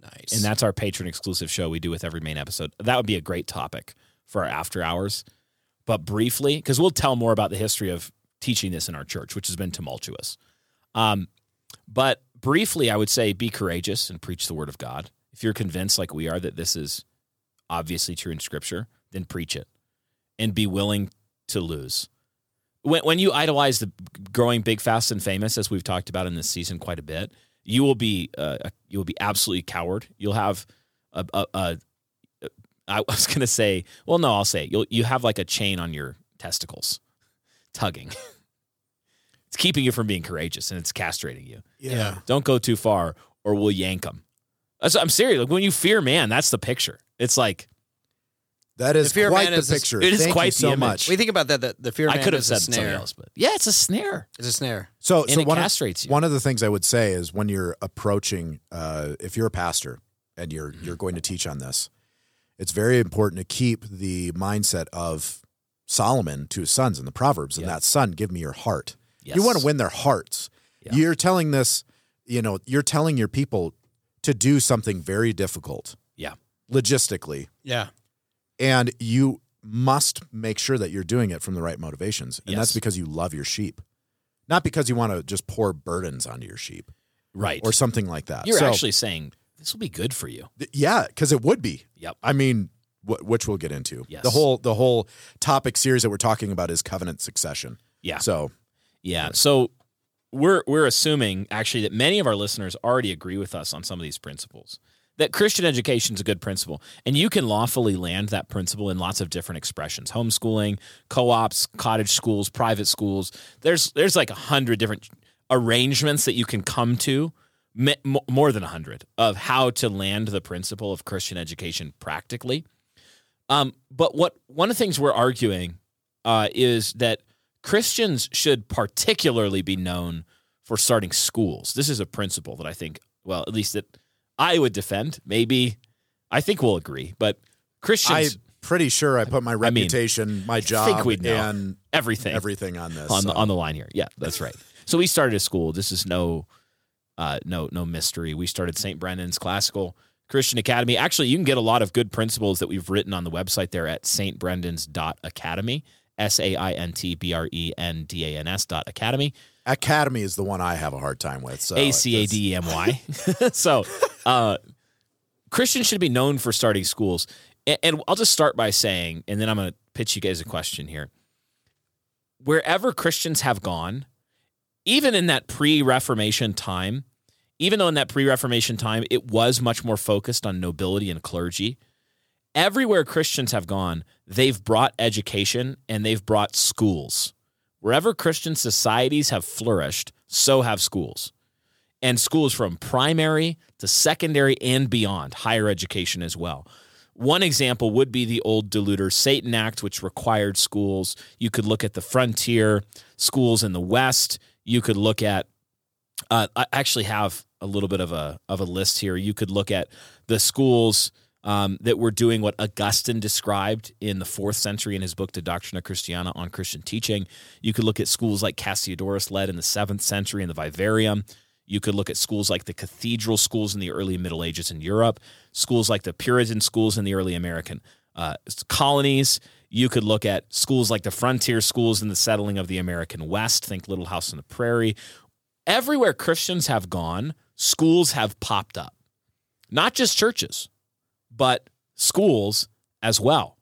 Nice. And that's our patron exclusive show we do with every main episode. That would be a great topic for our after hours. But briefly, because we'll tell more about the history of teaching this in our church, which has been tumultuous. Um, but briefly, I would say be courageous and preach the word of God. If you're convinced, like we are, that this is obviously true in scripture, then preach it and be willing to lose. When, when you idolize the growing big, fast, and famous, as we've talked about in this season quite a bit, you will be uh, you will be absolutely coward. You'll have a, a, a I was gonna say, well, no, I'll say it. You'll you have like a chain on your testicles, tugging. it's keeping you from being courageous and it's castrating you. yeah. Don't go too far, or we'll yank them. That's, I'm serious. Like when you fear man, that's the picture. It's like That is The fear of quite man the is this- picture. it is Thank quite you so image. much. We think about that. The, the fear of I man could have is said a something snare. else, but yeah, it's a snare. It's a snare. So, And so it one castrates of, you. one of the things I would say is when you're approaching, uh, if you're a pastor and you're Mm-hmm. you're going to teach on this, it's very important to keep the mindset of Solomon to his sons in the Proverbs, and Yeah. that son, give me your heart. Yes. You want to win their hearts. Yeah. You're telling this, you know, you're telling your people to do something very difficult Yeah. logistically, Yeah. and you must make sure that you're doing it from the right motivations, and that's because you love your sheep, not because you want to just pour burdens onto your sheep Right. or something like that. You're So, actually saying this will be good for you. th- yeah, because it would be. Yep. I mean, wh- which we'll get into. Yes. The whole the whole topic series that we're talking about is covenant succession. Yeah. So Yeah. So we're we're assuming actually that many of our listeners already agree with us on some of these principles. That Christian education is a good principle, and you can lawfully land that principle in lots of different expressions: homeschooling, co-ops, cottage schools, private schools. There's there's like a hundred different arrangements that you can come to, more than a hundred, of how to land the principle of Christian education practically. Um, but what one of the things we're arguing uh, is that Christians should particularly be known for starting schools. This is a principle that I think, well, at least that I would defend. Maybe I think we'll agree, but Christians I'm pretty sure I put my reputation, my job, think we'd know. and everything everything on this. on the on the line here. Yeah, that's right. So we started a school. This is no uh, no no mystery. We started St. Brendan's Classical Christian Academy. Actually, you can get a lot of good principles that we've written on the website there at stbrendans.academy. S A I N T B R E N D A N S dot academy. Academy is the one I have a hard time with. So A C A D E M Y. So, uh, Christians should be known for starting schools. And, and I'll just start by saying, and then I'm going to pitch you guys a question here. Wherever Christians have gone, even in that pre Reformation time, even though in that pre Reformation time it was much more focused on nobility and clergy, everywhere Christians have gone, they've brought education and they've brought schools. Wherever Christian societies have flourished, so have schools. And schools from primary to secondary and beyond, higher education as well. One example would be the old Deluder Satan Act, which required schools. You could look at the frontier schools in the West. You could look at uh, I actually have a little bit of a of a list here. You could look at the schools um, that were doing what Augustine described in the fourth century in his book De Doctrina Christiana on Christian teaching. You could look at schools like Cassiodorus led in the seventh century in the Vivarium. You could look at schools like the cathedral schools in the early Middle Ages in Europe, schools like the Puritan schools in the early American uh, colonies. You could look at schools like the frontier schools in the settling of the American West. Think Little House on the Prairie. Everywhere Christians have gone, schools have popped up. Not just churches, but schools as well.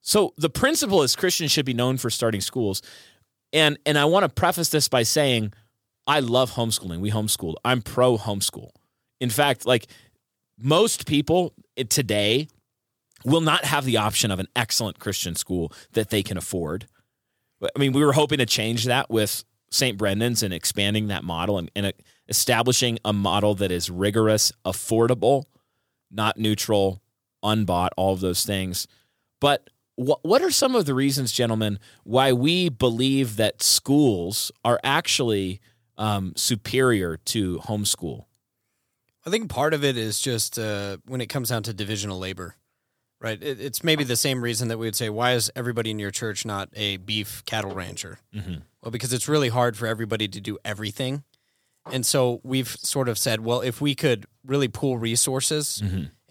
So the principle is Christians should be known for starting schools. And and I want to preface this by saying I love homeschooling. We homeschooled. I'm pro homeschool. In fact, like most people today will not have the option of an excellent Christian school that they can afford. I mean, we were hoping to change that with St. Brendan's and expanding that model and, and uh, establishing a model that is rigorous, affordable, not neutral, unbought, all of those things. But what what are some of the reasons, gentlemen, why we believe that schools are actually um, superior to homeschool? I think part of it is just uh, when it comes down to divisional labor, right? It, it's maybe the same reason that we would say, why is everybody in your church not a beef cattle rancher? Well, because it's really hard for everybody to do everything. And so we've sort of said, well, if we could really pool resources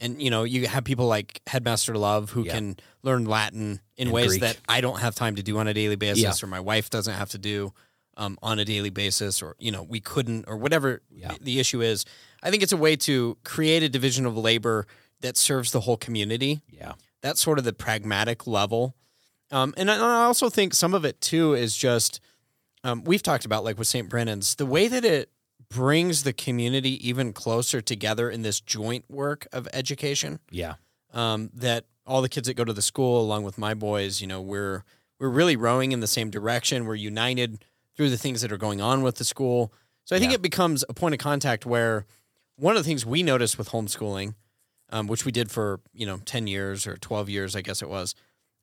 and, you know, you have people like Headmaster Love who Yeah. can learn Latin in And ways Greek. that I don't have time to do on a daily basis Yeah. or my wife doesn't have to do um, on a daily basis or, you know, we couldn't or whatever Yeah. the issue is. I think it's a way to create a division of labor that serves the whole community Yeah. that's sort of the pragmatic level. Um, and I I also think some of it too is just um, we've talked about like with St. Brennan's the way that it brings the community even closer together in this joint work of education. Yeah. Um, that all the kids that go to the school, along with my boys, you know, we're we're really rowing in the same direction. We're united through the things that are going on with the school. So I think Yeah. it becomes a point of contact where one of the things we noticed with homeschooling, um, which we did for you know ten years or twelve years, I guess it was,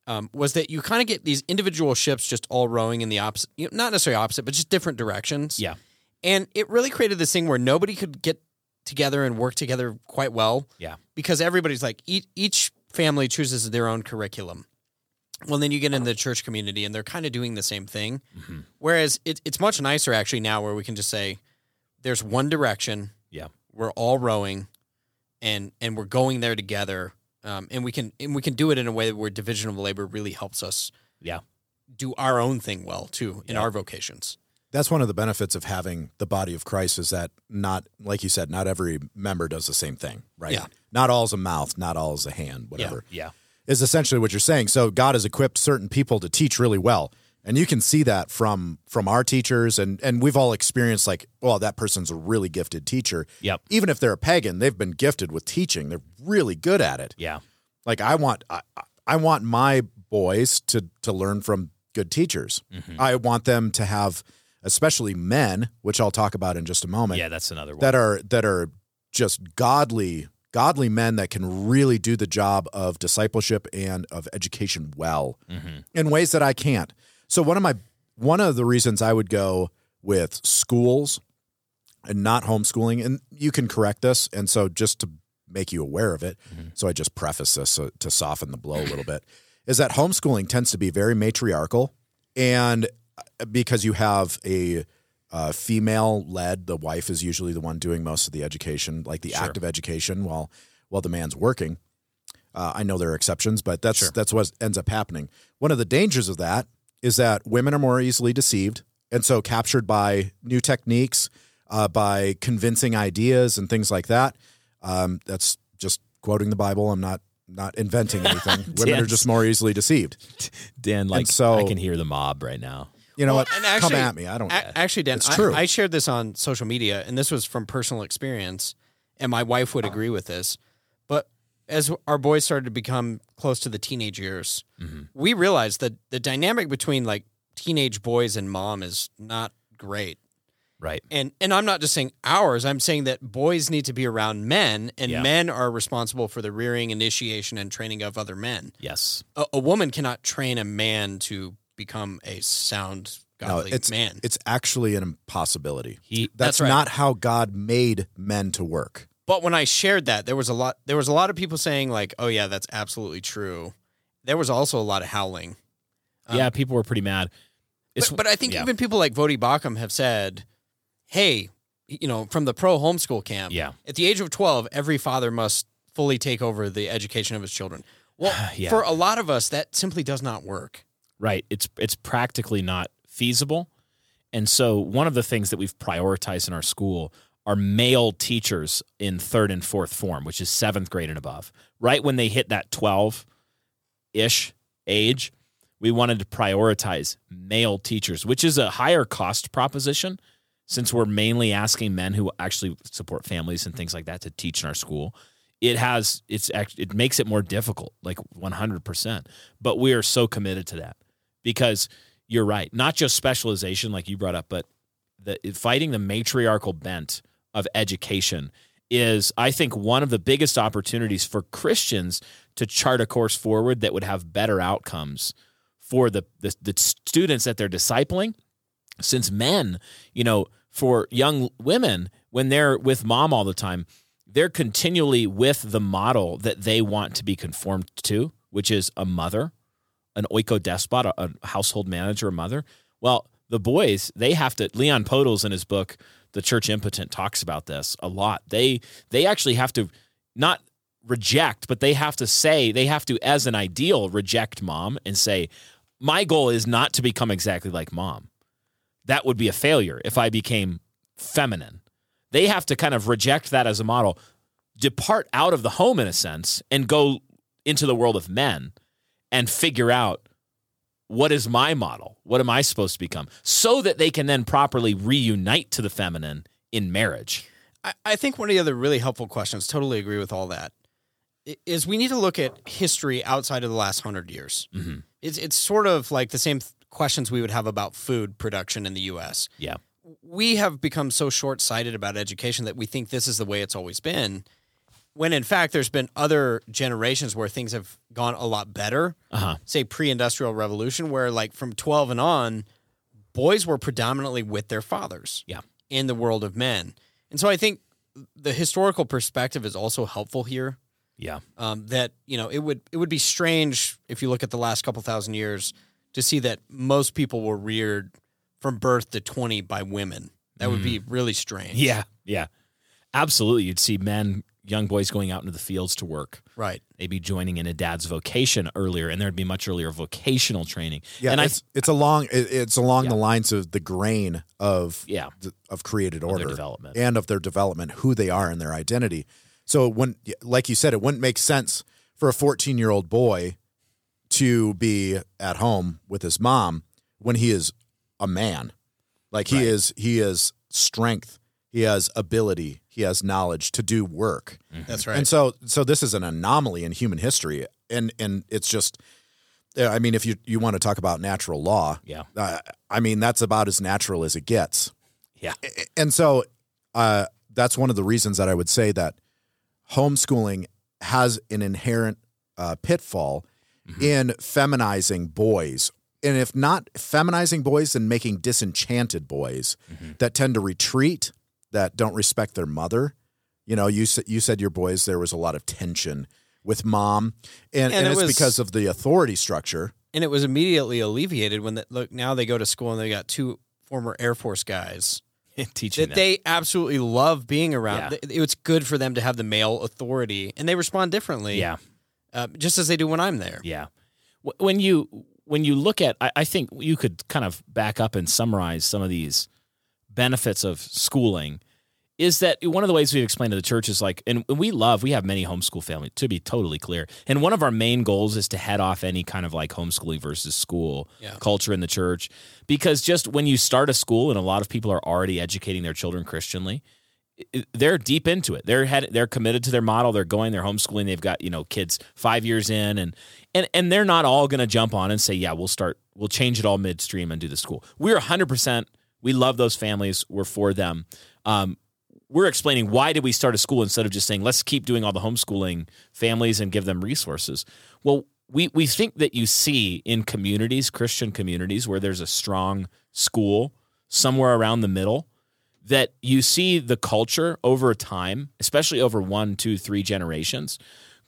um, was that you kind of get these individual ships just all rowing in the opposite, you know, not necessarily opposite, but just different directions. Yeah. And it really created this thing where nobody could get together and work together quite well Yeah. because everybody's like each, each family chooses their own curriculum. Well, then you get in the church community and they're kind of doing the same thing. Mm-hmm. Whereas it, it's much nicer actually now where we can just say there's one direction. Yeah. We're all rowing and and we're going there together. Um, and we can and we can do it in a way where division of labor really helps us Yeah. do our own thing well too in Yeah. our vocations. That's one of the benefits of having the body of Christ is that not, like you said, not every member does the same thing, right? Yeah. Not all is a mouth, not all is a hand, whatever. Yeah. Is essentially what you're saying. So God has equipped certain people to teach really well. And you can see that from from our teachers and and we've all experienced like, well, that person's a really gifted teacher. Yep. Even if they're a pagan, they've been gifted with teaching. They're really good at it. Yeah. like I want I, I want my boys to to learn from good teachers. Mm-hmm. I want them to have especially men, which I'll talk about in just a moment, Yeah. That's another one. that are that are just godly godly men that can really do the job of discipleship and of education well Mm-hmm. in ways that I can't. So one of my one of the reasons I would go with schools and not homeschooling, and you can correct this. And so, just to make you aware of it, so I just preface this so, to soften the blow a little bit, is that homeschooling tends to be very matriarchal, and uh, because you have a uh, female led, the wife is usually the one doing most of the education, like the active education, while while the man's working. Uh, I know there are exceptions, but that's that's what ends up happening. One of the dangers of that is that women are more easily deceived, and so captured by new techniques, uh, by convincing ideas and things like that. Um, that's just quoting the Bible. I'm not not inventing anything. women are just more easily deceived. Dan, like so- I can hear the mob right now. You know Well, what? and actually- Come at me. I don't. A- actually, Dan, It's I- true. I, shared this on social media, and this was from personal experience, and my wife would agree with this. But as our boys started to become close to the teenage years, Mm-hmm. we realized that the dynamic between like teenage boys and mom is not great. Right. And and I'm not just saying ours. I'm saying that boys need to be around men, and Yeah. men are responsible for the rearing, initiation, and training of other men. Yes. A, a woman cannot train a man to become a sound, no, godly it's man. it's actually an impossibility. He That's, That's right. not how God made men to work. But when I shared that, there was a lot. There was a lot of people saying like, "Oh yeah, that's absolutely true." There was also a lot of howling. Um, yeah, people were pretty mad. But, but I think yeah. even people like Voddie Baucham have said, "Hey, you know, from the pro homeschool camp, Yeah. at the age of twelve, every father must fully take over the education of his children." Well, Yeah. for a lot of us, that simply does not work. Right. It's it's practically not feasible. And so one of the things that we've prioritized in our school are male teachers in third and fourth form, which is seventh grade and above. Right when they hit that 12 ish age, we wanted to prioritize male teachers, which is a higher cost proposition since we're mainly asking men who actually support families and things like that to teach in our school. It has it's it makes it more difficult, like 100%. But we are so committed to that because you're right. Not just specialization, like you brought up, but the fighting the matriarchal bent of education is, I think, one of the biggest opportunities for Christians to chart a course forward that would have better outcomes for the the, the students that they're discipling. Since men, you know, for young women, when they're with mom all the time, they're continually with the model that they want to be conformed to, which is a mother, an oikodespot, a, a household manager, a mother. Well, the boys, they have to. Leon Podles in his book, The Church Impotent, talks about this a lot. They they actually have to not reject, but they have to say they have to, as an ideal, reject mom and say, my goal is not to become exactly like mom. That would be a failure if I became feminine. They have to kind of reject that as a model, depart out of the home in a sense, and go into the world of men and figure out what is my model? What am I supposed to become? So that they can then properly reunite to the feminine in marriage. I, I think one of the other really helpful questions, totally agree with all that, is we need to look at history outside of the last hundred years. Mm-hmm. It's it's sort of like the same th- questions we would have about food production in the U.S. Yeah. We have become so short sighted about education that we think this is the way it's always been, when in fact there's been other generations where things have gone a lot better. Uh huh. Say pre-industrial revolution, where like from twelve and on, boys were predominantly with their fathers Yeah. in the world of men. And so I think the historical perspective is also helpful here. Yeah. Um, that you know, it would it would be strange if you look at the last couple thousand years to see that most people were reared from birth to twenty by women. That would be really strange. Yeah. Yeah. Absolutely. You'd see men, young boys going out into the fields to work. Right. They'd be joining in a dad's vocation earlier, and there'd be much earlier vocational training. Yeah, and I, it's it's along it, it's along Yeah. the lines of the grain of yeah, th- of created order development. and of their development, who they are and their identity. So when, like you said, it wouldn't make sense for a 14 year old boy to be at home with his mom when he is a man. Like he Right. is, he has strength, he has ability, he has knowledge to do work. That's right. And so, so this is an anomaly in human history, and and it's just, I mean, if you you want to talk about natural law, Yeah. uh, I mean that's about as natural as it gets. Yeah. And so, uh, that's one of the reasons that I would say that homeschooling has an inherent uh, pitfall in feminizing boys. And if not feminizing boys, then making disenchanted boys that tend to retreat that don't respect their mother. You know, you said you said your boys there was a lot of tension with mom, and, And and, it it's was- because of the authority structure. and it was immediately alleviated when the, look now they go to school and they got two former Air Force guys Teaching that them. they absolutely love being around. Yeah. It's good for them to have the male authority, and they respond differently. yeah. uh, just as they do when I'm there. Yeah. When you when you look at, I, I think you could kind of back up and summarize some of these benefits of schooling. Is that one of the ways we've explained to the church is like, and we love, we have many homeschool families, to be totally clear. And one of our main goals is to head off any kind of like homeschooling versus school Yeah. culture in the church. Because just when you start a school and a lot of people are already educating their children Christianly, they're deep into it. They're head, they're committed to their model. They're going. They're homeschooling. They've got you know kids five years in, and and and they're not all going to jump on and say, yeah, we'll start. We'll change it all midstream and do the school. We're 100. percent We love those families. We're for them. Um, we're explaining why did we start a school instead of just saying let's keep doing all the homeschooling families and give them resources. Well, we we think that you see in communities, Christian communities, where there's a strong school somewhere around the middle that you see the culture over time, especially over one, two, three generations,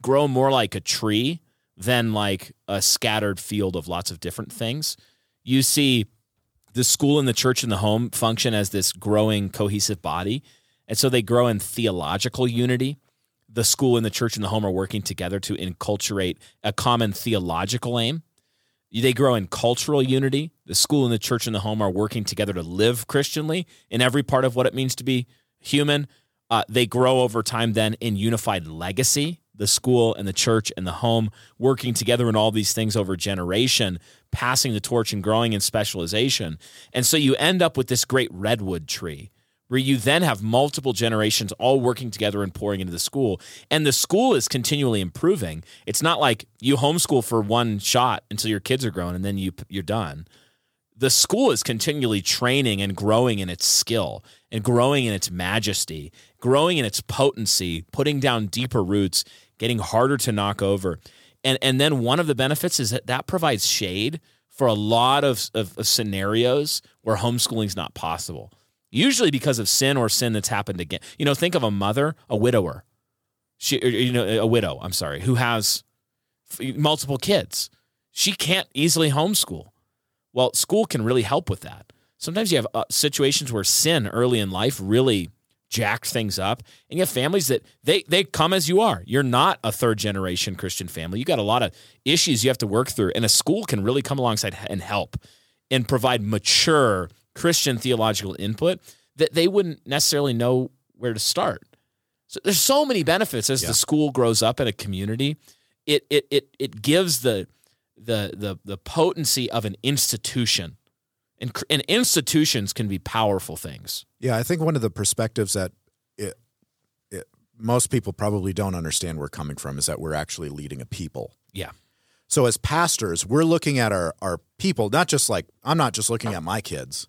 grow more like a tree than like a scattered field of lots of different things. You see the school and the church and the home function as this growing cohesive body. And so they grow in theological unity. The school and the church and the home are working together to enculturate a common theological aim. They grow in cultural unity. The school and the church and the home are working together to live Christianly in every part of what it means to be human. Uh, they grow over time then in unified legacy. The school and the church and the home working together in all these things over generation, passing the torch and growing in specialization. And so you end up with this great redwood tree where you then have multiple generations all working together and pouring into the school. And the school is continually improving. It's not like you homeschool for one shot until your kids are grown and then you you're done. The school is continually training and growing in its skill and growing in its majesty, growing in its potency, putting down deeper roots, getting harder to knock over. And and then one of the benefits is that that provides shade for a lot of, of, of scenarios where homeschooling is not possible usually because of sin or sin that's happened again. You know, think of a mother, a widower, she, or, you know, a widow. I'm sorry, who has multiple kids. She can't easily homeschool. Well, school can really help with that. Sometimes you have uh, situations where sin early in life really jacked things up, and you have families that they they come as you are. You're not a third generation Christian family. You got a lot of issues you have to work through, and a school can really come alongside and help and provide mature Christian theological input that they wouldn't necessarily know where to start. So there's so many benefits as the school grows up in a community. It it it it gives the the the the potency of an institution. And, and institutions can be powerful things. Yeah, I think one of the perspectives that it, it, most people probably don't understand we're coming from is that we're actually leading a people. Yeah. So as pastors, we're looking at our our people, not just like I'm not just looking at my kids.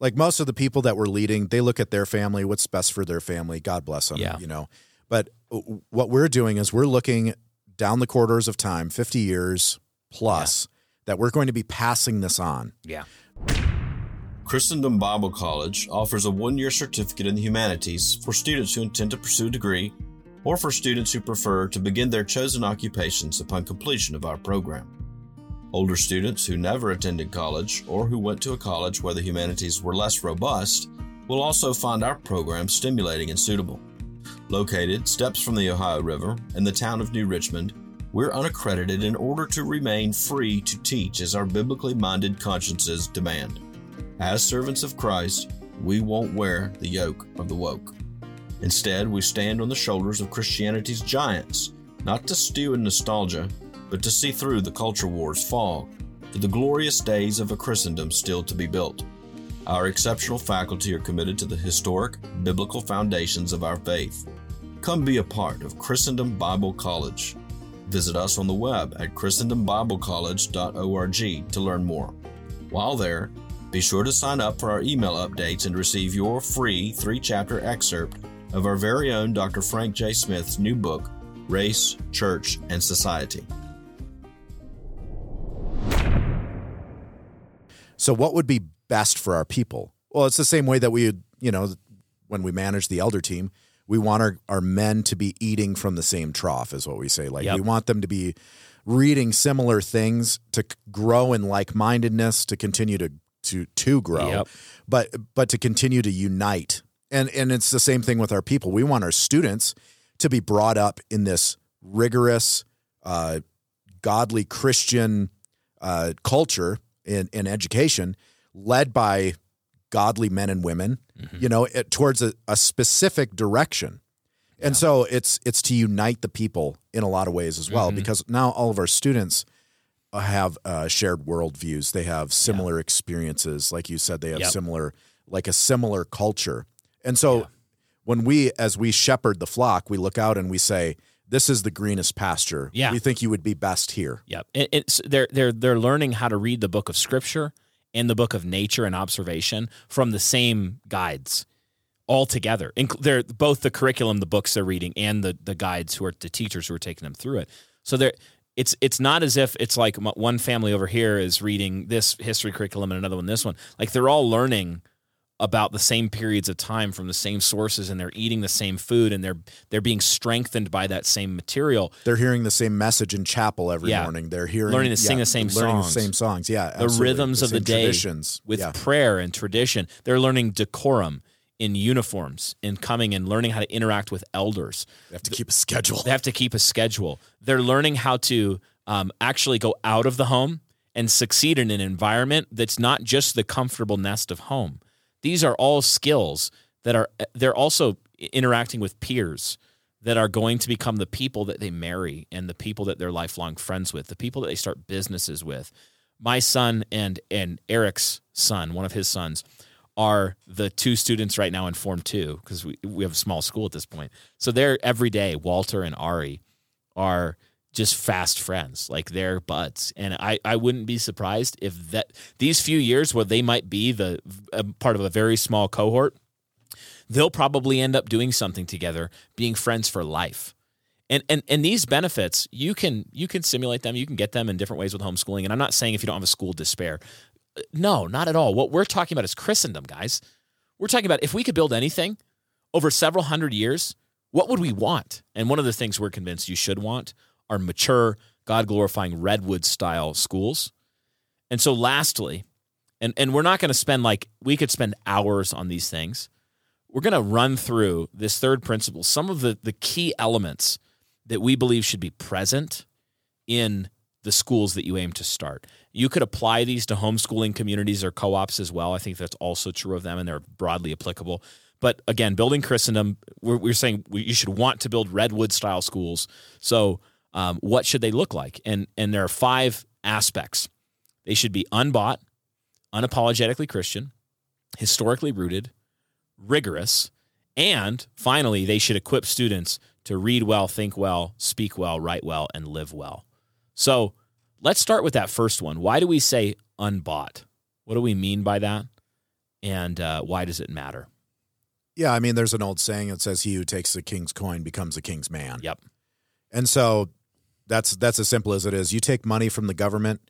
Like most of the people that we're leading, they look at their family, what's best for their family. God bless them, Yeah. you know. But what we're doing is we're looking down the corridors of time, 50 years plus, that we're going to be passing this on. Yeah. Christendom Bible College offers a one year certificate in the humanities for students who intend to pursue a degree or for students who prefer to begin their chosen occupations upon completion of our program. Older students who never attended college or who went to a college where the humanities were less robust will also find our program stimulating and suitable. Located steps from the Ohio River in the town of New Richmond, we're unaccredited in order to remain free to teach as our biblically minded consciences demand. As servants of Christ, we won't wear the yoke of the woke. Instead, we stand on the shoulders of Christianity's giants, not to stew in nostalgia, but to see through the culture war's fog to the glorious days of a Christendom still to be built. Our exceptional faculty are committed to the historic biblical foundations of our faith. Come be a part of Christendom Bible College. Visit us on the web at christendombiblecollege.org to learn more. While there, be sure to sign up for our email updates and receive your free three chapter excerpt of our very own Dr. Frank J. Smith's new book, Race, Church, and Society. So, what would be best for our people? Well, it's the same way that we, you know, when we manage the elder team, we want our, our men to be eating from the same trough, is what we say. Like Yep. we want them to be reading similar things to grow in like mindedness, to continue to to to grow, Yep. but but to continue to unite. And and it's the same thing with our people. We want our students to be brought up in this rigorous, uh, godly Christian uh, culture in, in education, led by godly men and women, you know, it, towards a, a specific direction. And so it's it's to unite the people in a lot of ways as well, because now all of our students have uh, shared worldviews. They have similar experiences, like you said. They have Yep. similar, like a similar culture. And so when we, as we shepherd the flock, we look out and we say, "This is the greenest pasture. Yeah. we think you would be best here." Yep. It, it's they're they're they're learning how to read the book of scripture and the book of nature and observation from the same guides all together. They're both the curriculum, the books they're reading, and the the guides who are the teachers who are taking them through it. So they're it's it's not as if it's like one family over here is reading this history curriculum and another one this one. Like they're all learning about the same periods of time from the same sources and they're eating the same food and they're they're being strengthened by that same material. They're hearing the same message in chapel every Yeah. morning. They're hearing Learning to sing the same learning songs. the same songs. Yeah, the absolutely. rhythms of the day traditions with yeah. prayer and tradition. They're learning decorum in uniforms in coming and learning how to interact with elders. They have to keep a schedule. They have to keep a schedule. They're learning how to um, actually go out of the home and succeed in an environment that's not just the comfortable nest of home. These are all skills that are they're also interacting with peers that are going to become the people that they marry and the people that they're lifelong friends with, the people that they start businesses with. My son and and Eric's son, one of his sons, are the two students right now in Form Two because we we have a small school at this point. So they're every day. Walter and Ari are just fast friends, like they're buds, and I I wouldn't be surprised if that these few years where they might be the part of a very small cohort, they'll probably end up doing something together, being friends for life. And, and and these benefits you can you can simulate them you can get them in different ways with homeschooling. And I'm not saying if you don't have a school despair. Uh, no not at all. What we're talking about is Christendom guys. We're talking about if we could build anything over several hundred years what would we want? And one of the things we're convinced you should want are mature God glorifying redwood style schools and so lastly and and we're not going to spend like we could spend hours on these things we're going to run through this third principle, some of the, the key elements that we believe should be present in the schools that you aim to start. You could apply these to homeschooling communities or co ops as well. I think that's also true of them and they're broadly applicable. But again, building Christendom, we're, we're saying we, you should want to build Redwood style schools. So, um, what should they look like? And, and there are five aspects they should be unbought, unapologetically Christian, historically rooted, rigorous, and finally, they should equip students to read well, think well, speak well, write well, and live well. So let's start with that first one. Why do we say unbought? What do we mean by that? And uh, why does it matter? Yeah, I mean, there's an old saying that says, "He who takes the king's coin becomes a king's man." Yep. And so that's that's as simple as it is. You take money from the government,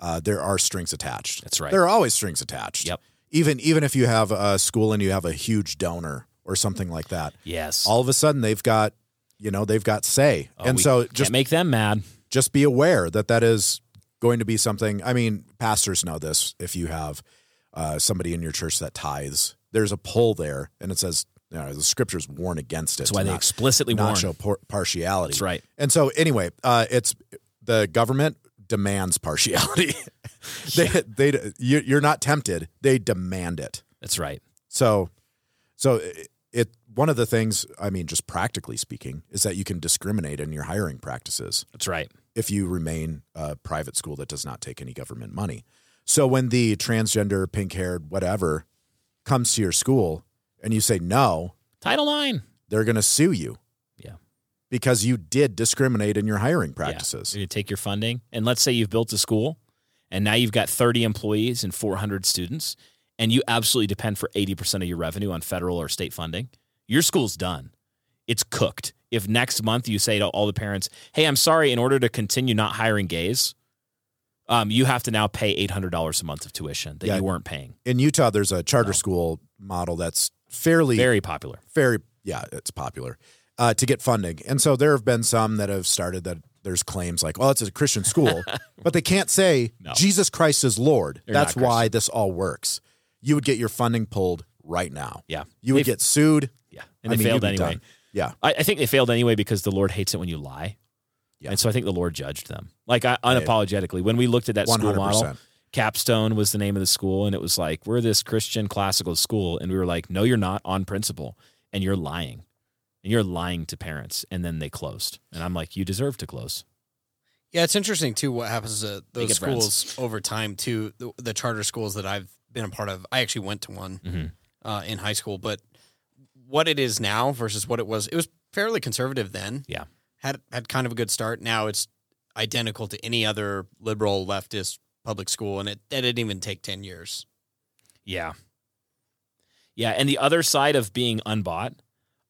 uh, there are strings attached. That's right. There are always strings attached. Yep. Even even if you have a school and you have a huge donor or something like that, Yes. all of a sudden they've got you know they've got say, Oh, and so just make them mad. just be aware that that is going to be something. I mean, pastors know this. If you have uh, somebody in your church that tithes, there's a pull there, and it says you know, the scriptures warn against it. That's why they not- explicitly not warn. show par- partiality. That's right. And so anyway, uh, it's the government demands partiality. they they you- you're not tempted. They demand it. That's right. So so it, it one of the things I mean, just practically speaking, is that you can discriminate in your hiring practices That's right. if you remain a private school that does not take any government money. So when the transgender, pink haired, whatever comes to your school and you say no, Title IX. they're going to sue you Yeah. because you did discriminate in your hiring practices. Yeah. You take your funding, and let's say you've built a school, and now you've got 30 employees and 400 students, and you absolutely depend for 80% of your revenue on federal or state funding. Your school's done. It's cooked. If next month you say to all the parents, "Hey, I'm sorry, in order to continue not hiring gays, um, you have to now pay $800 a month of tuition that Yeah. you weren't paying." In Utah, there's a charter school model that's fairly Very popular. very yeah, it's popular uh, to get funding. And so there have been some that have started that there's claims like, oh, it's a Christian school, but they can't say No. Jesus Christ is Lord. They're That's why this all works. You would get your funding pulled right now. Yeah. You would get sued. Yeah. And I they mean, failed anyway. Yeah. I, I think they failed anyway because the Lord hates it when you lie. Yeah. And so I think the Lord judged them. Like I, unapologetically. When we looked at that school model, 100%. Capstone was the name of the school, and it was like, we're this Christian classical school. And we were like, no, you're not on principle. And you're lying. And you're lying to parents. And then they closed. And I'm like, you deserve to close. Yeah, it's interesting too what happens to those get friends. schools over time too. The, the charter schools that I've been a part of, I actually went to one Mhm. uh, in high school, but what it is now versus what it was, it was fairly conservative then. Yeah. had had kind of a good start. Now it's identical to any other liberal leftist public school, and it that didn't even take ten years. Yeah. Yeah. And the other side of being unbought,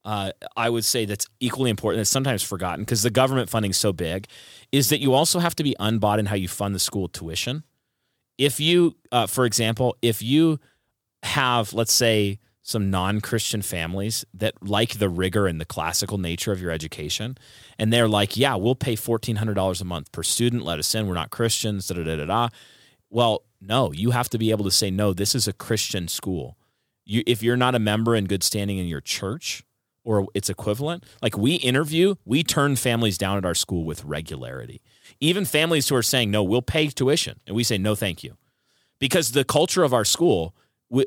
uh, I would say that's equally important, that's sometimes forgotten because the government funding is so big, is that you also have to be unbought in how you fund the school tuition. If you, uh, for example, if you have, let's say, some non Christian families that like the rigor and the classical nature of your education, and they're like, yeah, we'll pay $1,400 a month per student, let us in, we're not Christians, da da da da. Well, no, you have to be able to say, no, this is a Christian school. You, if you're not a member in good standing in your church or its equivalent, like we interview, we turn families down at our school with regularity. Even families who are saying, no, we'll pay tuition. And we say, no, thank you. Because the culture of our school,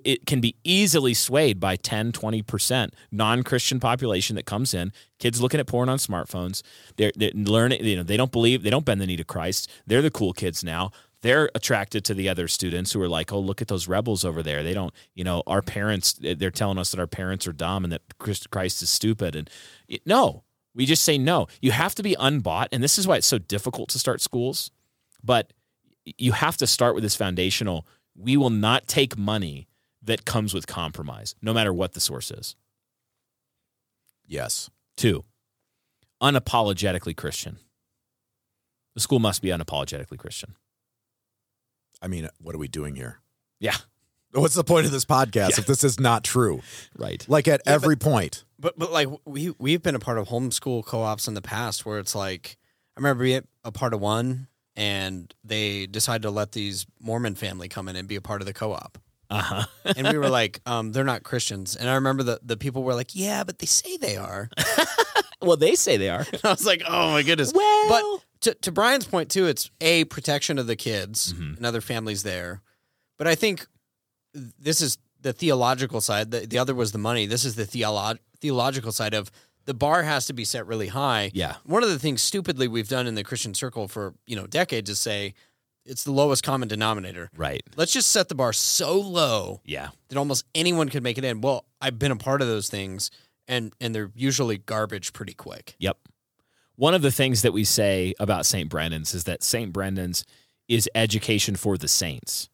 it can be easily swayed by 10, 20% non Christian population that comes in, kids looking at porn on smartphones. They're, they're learning, you know, they don't believe, they don't bend the knee to Christ. They're the cool kids now they're attracted to the other students who are like, oh, look at those rebels over there. They don't, you know, our parents, they're telling us that our parents are dumb and that Christ- Christ is stupid. And no, we just say no. You have to be unbought. And this is why it's so difficult to start schools. But you have to start with this foundational we will not take money that comes with compromise, no matter what the source is. Yes. Two, unapologetically Christian. The school must be unapologetically Christian. I mean, what are we doing here? Yeah, What's the point of this podcast Yeah. if this is not true? right. Like at Yeah, every point. But but like we we've been a part of homeschool co-ops in the past where it's like I remember being a part of one and they decided to let these Mormon family come in and be a part of the co-op. Uh huh. And we were like, um, they're not Christians. And I remember the, the people were like, yeah, but they say they are. Well, they say they are. And I was like, oh my goodness. Well- but to, to Brian's point too, it's a protection of the kids Mhm. and other families there. But I think this is the theological side. The, the other was the money. This is the theolo- theological side of the bar has to be set really high. Yeah. One of the things stupidly we've done in the Christian circle for you know decades is say it's the lowest common denominator. Right. Let's just set the bar so low Yeah. that almost anyone could make it in. Well, I've been a part of those things, and and they're usually garbage pretty quick. Yep. One of the things that we say about St. Brendan's is that St. Brendan's is education for the saints.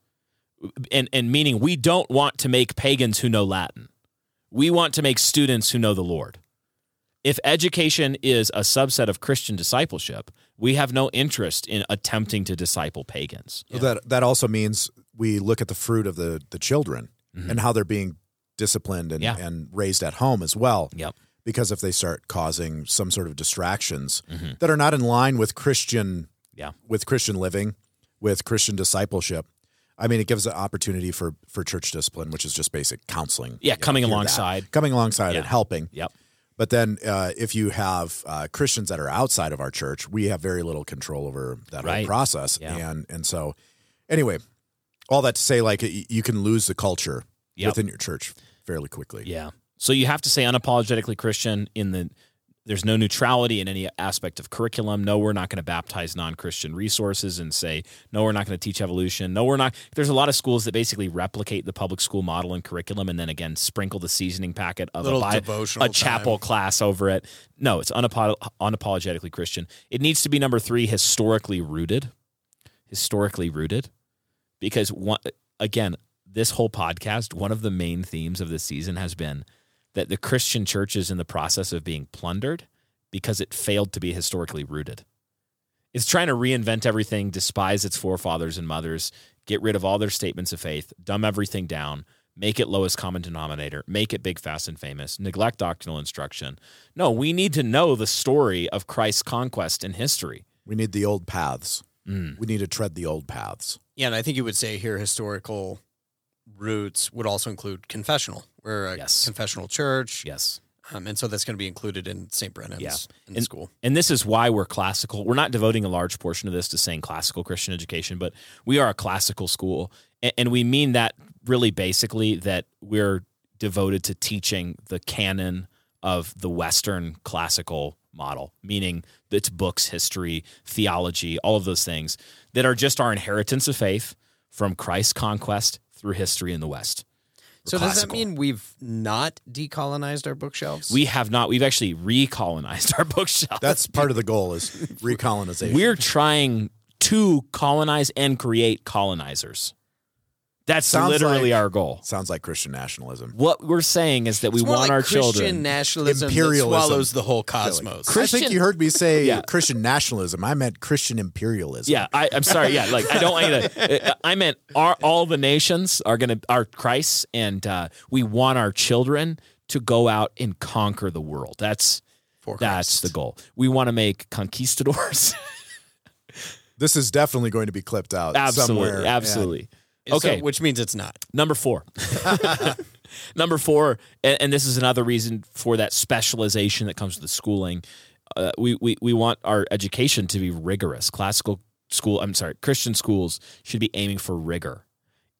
And and meaning we don't want to make pagans who know Latin. We want to make students who know the Lord. If education is a subset of Christian discipleship, we have no interest in attempting to disciple pagans. So That that also means we look at the fruit of the the children and how they're being disciplined and, Mm-hmm. Yeah. and raised at home as well. Yep. Because if they start causing some sort of distractions that are not in line with Christian Mm-hmm. Yeah. with Christian living, with Christian discipleship, I mean, it gives an opportunity for for church discipline, which is just basic counseling. Yeah, know, coming that. alongside. coming alongside Yeah. and helping. Yep. But then, uh, if you have uh, Christians that are outside of our church, we have very little control over that Right. whole process. Yeah. And and so, anyway, all that to say, like you can lose the culture Yep. within your church fairly quickly. Yeah. So you have to say unapologetically Christian in the there's no neutrality in any aspect of curriculum. No, we're not going to baptize non-Christian resources and say no, we're not going to teach evolution. No, we're not. There's a lot of schools that basically replicate the public school model and curriculum, and then again sprinkle the seasoning packet of Little a, bi- a chapel class over it. No, it's unapo- unapologetically Christian. It needs to be number three, historically rooted. Historically rooted, because one again, this whole podcast, one of the main themes of this season has been that the Christian church is in the process of being plundered because it failed to be historically rooted. It's trying to reinvent everything, despise its forefathers and mothers, get rid of all their statements of faith, dumb everything down, make it lowest common denominator, make it big, fast, and famous, neglect doctrinal instruction. No, we need to know the story of Christ's conquest in history. We need the old paths. Mm. We need to tread the old paths. Yeah, and I think you would say here historical roots would also include confessional. We're a Yes. confessional church, Yes. um, and so that's going to be included in St. Brendan's Yeah. in And- school. And this is why we're classical. We're not devoting a large portion of this to saying classical Christian education, but we are a classical school. And, and we mean that really basically that we're devoted to teaching the canon of the Western classical model, meaning it's books, history, theology, all of those things that are just our inheritance of faith from Christ's conquest through history in the West. So does that mean we've not decolonized our bookshelves? We have not, we've actually recolonized our bookshelf. That's part of the goal is recolonization. We're trying to colonize and create colonizers. That's Sounds literally like- our goal. Sounds like Christian nationalism. What we're saying is that we It's more want like our Christian children. nationalism that Imperialism. swallows the whole cosmos. I Christian- think you heard me say Yeah. Christian nationalism. I meant Christian imperialism. yeah, I, I'm sorry. Yeah, like I don't want you to. I meant our, all the nations are going to are Christ, and uh, we want our children to go out and conquer the world. That's For that's Christ. the goal. We want to make conquistadors. This is definitely going to be clipped out absolutely, somewhere. absolutely. So- Okay, which means it's not. Number four. Number four, and, and this is another reason for that specialization that comes with the schooling. Uh, we, we we want our education to be rigorous. Classical school, I'm sorry, Christian schools should be aiming for rigor.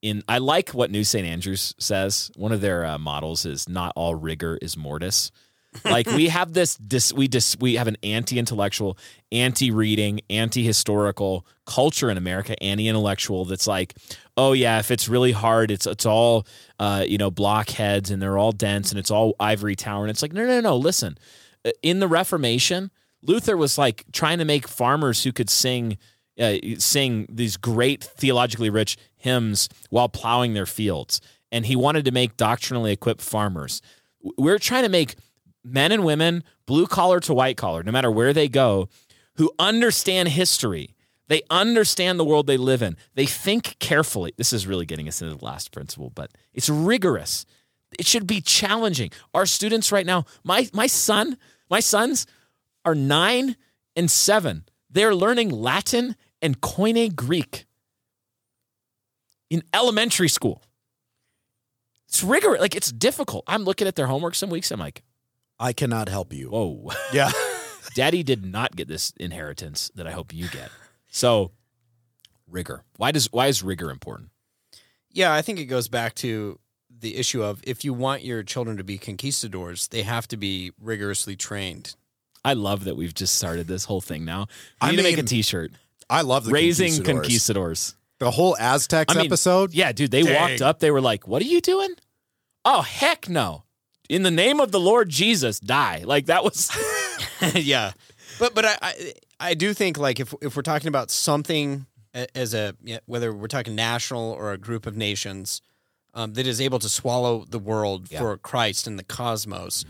In I like what New St. Andrews says. One of their uh, models is not all rigor is mortis. Like we have this, dis, we dis, we have an anti-intellectual, anti-reading, anti-historical culture in America, anti-intellectual. That's like, oh yeah, if it's really hard, it's it's all, uh, you know, blockheads and they're all dense and it's all ivory tower. And it's like, no, no, no. Listen, Uh, in the Reformation, Luther was like trying to make farmers who could sing, uh, sing these great theologically rich hymns while plowing their fields, and he wanted to make doctrinally equipped farmers. We're trying to make men and women, blue collar to white collar, no matter where they go, who understand history. They understand the world they live in. They think carefully. This is really getting us into the last principle, but it's rigorous. It should be challenging. Our students right now, my my son, my sons are nine and seven. They're learning Latin and Koine Greek in elementary school. It's rigorous. Like it's difficult. I'm looking at their homework some weeks. I'm like, I cannot help you. whoa. Yeah. Daddy did not get this inheritance that I hope you get. So, rigor. Why does why is rigor important? Yeah, I think it goes back to the issue of if you want your children to be conquistadors, they have to be rigorously trained. I love that we've just started this whole thing now. We I need to make a mean, T-shirt. I love the Raising conquistadors. conquistadors. The whole Aztecs I mean, episode. Yeah, dude, they Dang. walked up. They were like, "What are you doing?" Oh, heck no! In the name of the Lord Jesus, die! Like that was. yeah, but but I, I I do think like if if we're talking about something as a whether we're talking national or a group of nations um, that is able to swallow the world Yeah. for Christ and the cosmos,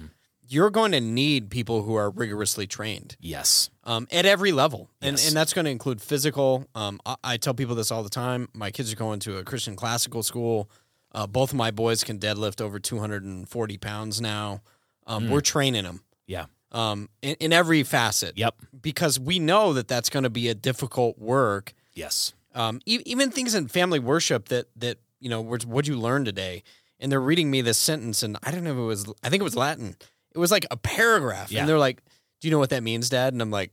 you're going to need people who are rigorously trained yes. um, at every level, and Yes. and that's going to include physical. Um, I, I tell people this all the time. My kids are going to a Christian classical school. Uh, both of my boys can deadlift over 240 pounds now. Um, We're training them Yeah. Um, in, in every facet. Yep. Because we know that that's going to be a difficult work. Yes. Um, e- even things in family worship that that you know, what'd you learn today? And they're reading me this sentence, and I don't know if it was. I think it was Latin. It was like a paragraph, Yeah. and they're like, "Do you know what that means, Dad?" And I'm like,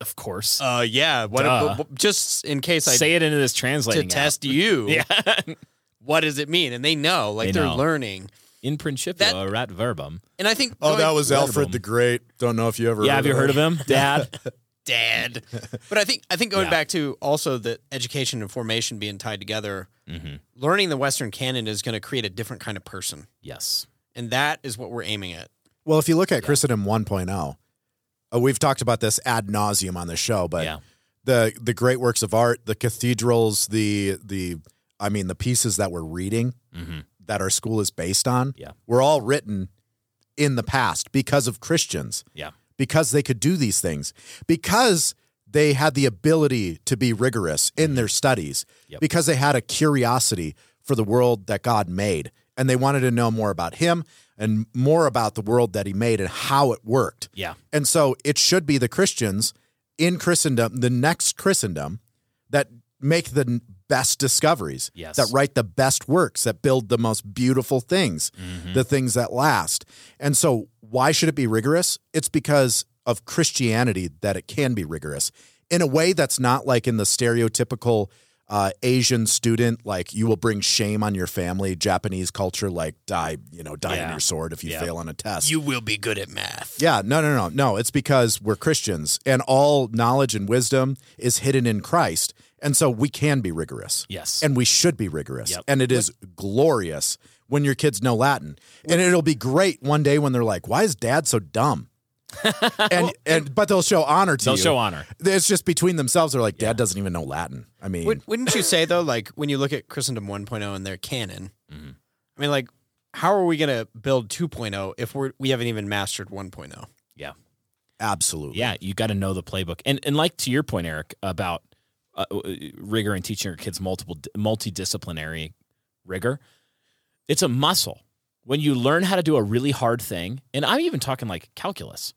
Of course. "Uh, yeah. What? Duh. but- but just in case I Say it into this to translating app. test you, Yeah. what does it mean? And they know, like They are learning. In principio That- erat verbum. And I think Oh, going- that was Heard of Alfred the Great. Don't know if you ever. Yeah, have you heard of him, Dad? dad. but I think I think going Yeah. back to also the education and formation being tied together, mm-hmm. learning the Western canon is going to create a different kind of person, Yes. and that is what we're aiming at. Well, if you look at Christendom 1.0, uh, we've talked about this ad nauseum on the show, but yeah. the the great works of art, the cathedrals, the the I mean the pieces that we're reading Mm-hmm. That our school is based on, Yeah. were all written in the past because of Christians, Yeah. because they could do these things, because they had the ability to be rigorous in their studies, Mm-hmm. Yep. because they had a curiosity for the world that God made. And they wanted to know more about him and more about the world that he made and how it worked. Yeah. And so it should be the Christians in Christendom, the next Christendom, that make the best discoveries, Yes. that write the best works, that build the most beautiful things, Mm-hmm. the things that last. And so, why should it be rigorous? It's because of Christianity that it can be rigorous in a way that's not like in the stereotypical uh, Asian student, like you will bring shame on your family, Japanese culture, like die, you know, die Yeah. on your sword if you Yeah. fail on a test. You will be good at math. Yeah, no, no, no, no. It's because we're Christians and all knowledge and wisdom is hidden in Christ. And so we can be rigorous. Yes. And we should be rigorous. Yep. And it is glorious when your kids know Latin. And it'll be great one day when they're like, why is dad so dumb? and and but they'll show honor to you. They'll you. show honor. It's just between themselves. They're like, Dad doesn't even know Latin. I mean, Would, wouldn't you say though, like when you look at Christendom 1.0 and their canon, mm-hmm. I mean, like, how are we going to build 2.0 if we're we haven't even mastered oh? 1.0? Yeah. absolutely. Yeah, you got to know the playbook. And and like to your point, Eric, about uh, uh, rigor and teaching your kids multiple multidisciplinary rigor, it's a muscle. When you learn how to do a really hard thing, and I'm even talking like calculus,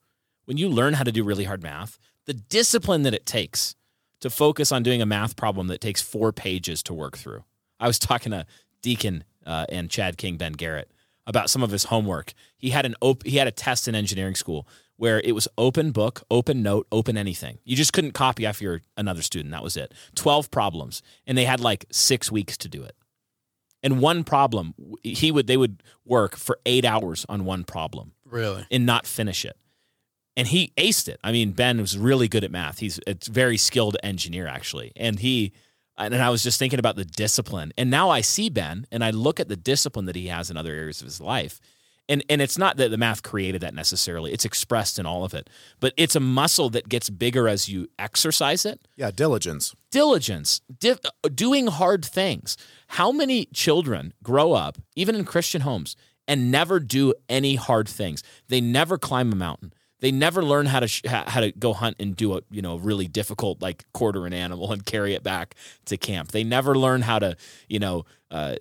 when you learn how to do really hard math, the discipline that it takes to focus on doing a math problem that takes four pages to work through. I was talking to Deacon uh, and Chad King, Ben Garrett, about some of his homework. He had an op- he had a test in engineering school where it was open book, open note, open anything. You just couldn't copy off your another student. That was it. Twelve problems, and they had like six weeks to do it. And one problem, he would they would work for eight hours on one problem Really? and not finish it. And he aced it. I mean, Ben was really good at math. He's a very skilled engineer, actually. And he, and I was just thinking about the discipline. And now I see Ben and I look at the discipline that he has in other areas of his life. And, and it's not that the math created that necessarily, it's expressed in all of it. But it's a muscle that gets bigger as you exercise it Yeah, diligence. diligence, di- doing hard things. How many children grow up, even in Christian homes, and never do any hard things? They never climb a mountain. They never learn how to sh- how how to go hunt and do a you know really difficult like quarter an animal and carry it back to camp. They never learn how to you know uh,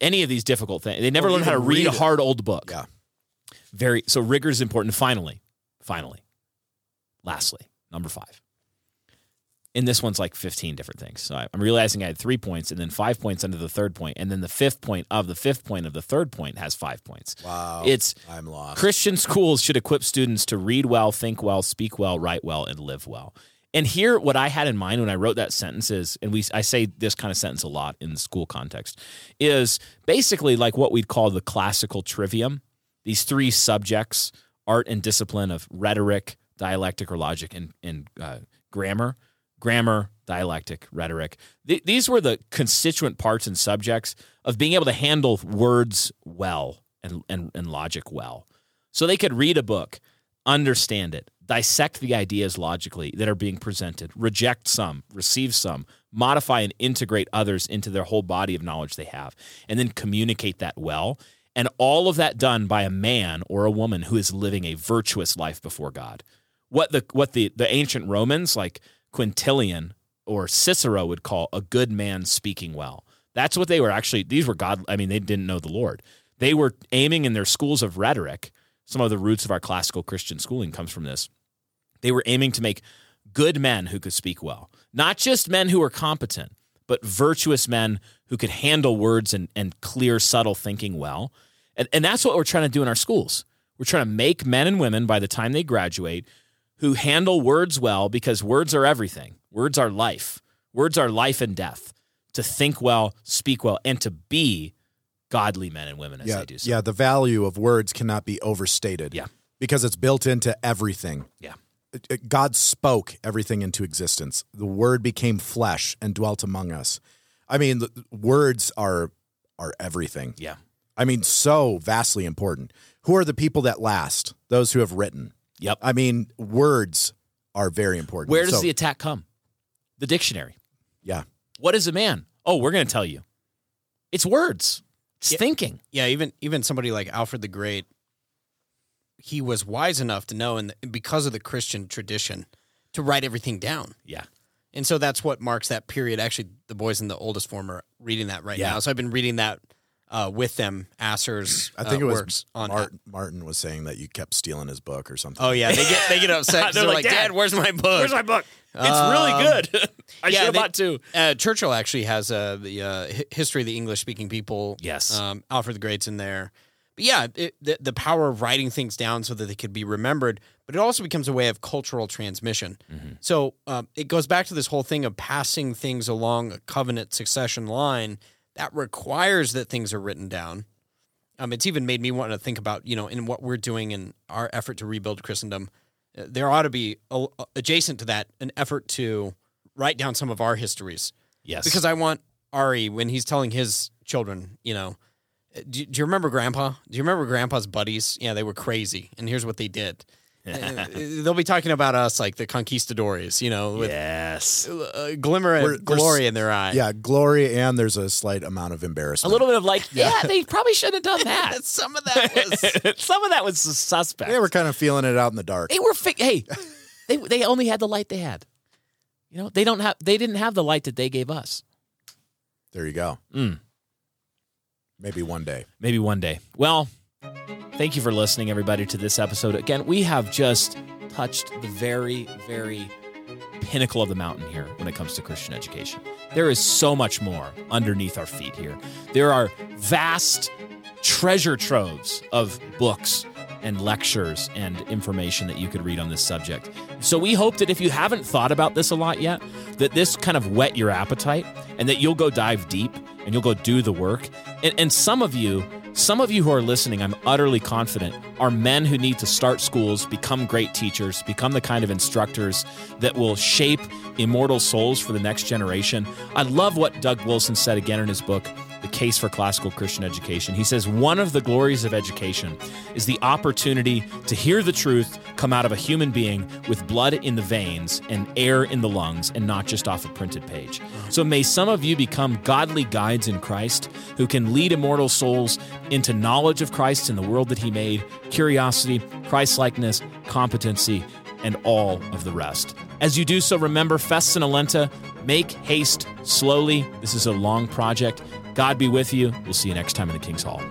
any of these difficult things. They never learn how to read, read a hard old book. Yeah. Very so rigor is important. Finally, finally, lastly, number five. And this one's like 15 different things. So I'm realizing I had three points and then five points under the third point, And then the fifth point of the fifth point of the third point has five points. Wow. It's I'm lost. Christian schools should equip students to read well, think well, speak well, write well, and live well. And here, what I had in mind when I wrote that sentence is, and we I say this kind of sentence a lot in the school context, is basically like what we'd call the classical trivium. These three subjects: art and discipline of rhetoric, dialectic or logic, and and uh, grammar. Grammar, dialectic, rhetoric. Th- these were the constituent parts and subjects of being able to handle words well and, and, and logic well. So they could read a book, understand it, dissect the ideas logically that are being presented, reject some, receive some, modify and integrate others into their whole body of knowledge they have, and then communicate that well. And all of that done by a man or a woman who is living a virtuous life before God. What the what the, the ancient Romans like Quintilian or Cicero would call a good man speaking well. That's what they were actually these were God I mean they didn't know the Lord. They were aiming in their schools of rhetoric. Some of the roots of our classical Christian schooling comes from this. They were aiming to make good men who could speak well. Not just men who were competent, but virtuous men who could handle words and, and clear, subtle thinking well. And, and that's what we're trying to do in our schools. We're trying to make men and women by the time they graduate who handle words well because words are everything. Words are life. Words are life and death. To think well, speak well, and to be godly men and women as yeah, they do so. yeah, the value of words cannot be overstated. Yeah. Because it's built into everything. Yeah. It- it- God spoke everything into existence. The word became flesh and dwelt among us. I mean, the, words are are everything. Yeah. I mean, so vastly important. Who are the people that last? Those who have written. Yep. I mean, words are very important. Where does So- the attack come? The dictionary. yeah. What is a man? Oh, we're going to tell you. It's words. It's thinking. Yeah, even even somebody like Alfred the Great, he was wise enough to know, and because of the Christian tradition, to write everything down. Yeah. And so that's what marks that period. Actually, the boys in the oldest form are reading that right Yeah. now. So I've been reading that uh, with them. Asser's I think uh, it was works on Mart- Martin was saying that you kept stealing his book or something. Oh yeah, they get they get upset. 'cause They're they're, like, like, "Dad, Dad, where's my book? Where's my book? It's really good. I should have they- bought two. Uh, Churchill actually has uh, the uh, history of the English speaking people. Yes. um, Alfred the Great's in there. But yeah, it, the the power of writing things down so that they could be remembered, but it also becomes a way of cultural transmission. So um, it goes back to this whole thing of passing things along a covenant succession line that requires that things are written down. Um, it's even made me want to think about, you know, in what we're doing in our effort to rebuild Christendom, uh, there ought to be a, adjacent to that an effort to write down some of our histories. Yes. Because I want Ari when he's telling his children, you know, uh, do, do you remember Grandpa? Do you remember Grandpa's buddies? Yeah, they were crazy, and here's what they did. Uh, They'll be talking about us like the conquistadores, you know, with yes. a glimmer We're- of we're glory s- in their eye. Yeah, glory, and there's a slight amount of embarrassment. A embarrassment. little bit of like, yeah, they probably shouldn't have done that. some of that was Some of that was suspect. They were kind of feeling it out in the dark. They were fi- hey, they they only had the light they had. You know, they don't have they didn't have the light that they gave us. There you go. Mm. Maybe one day. Maybe one day. Well, thank you for listening, everybody, to this episode. Again, we have just touched the very, very pinnacle of the mountain here when it comes to Christian education. There is so much more underneath our feet here. There are vast treasure troves of books and lectures and information that you could read on this subject. So we hope that if you haven't thought about this a lot yet, that this kind of whet your appetite and that you'll go dive deep and you'll go do the work. And, and some of you, some of you who are listening, I'm utterly confident, are men who need to start schools, become great teachers, become the kind of instructors that will shape immortal souls for the next generation. I love what Doug Wilson said again in his book, The Case for Classical Christian Education. He says, One of the glories of education is the opportunity to hear the truth come out of a human being with blood in the veins and air in the lungs and not just off a printed page. So may some of you become godly guides in Christ who can lead immortal souls into knowledge of Christ and the world that he made, curiosity, Christ-likeness, competency, and all of the rest. As you do so, remember Festina Lente, make haste slowly. This is a long project. God be with you. We'll see you next time in the King's Hall.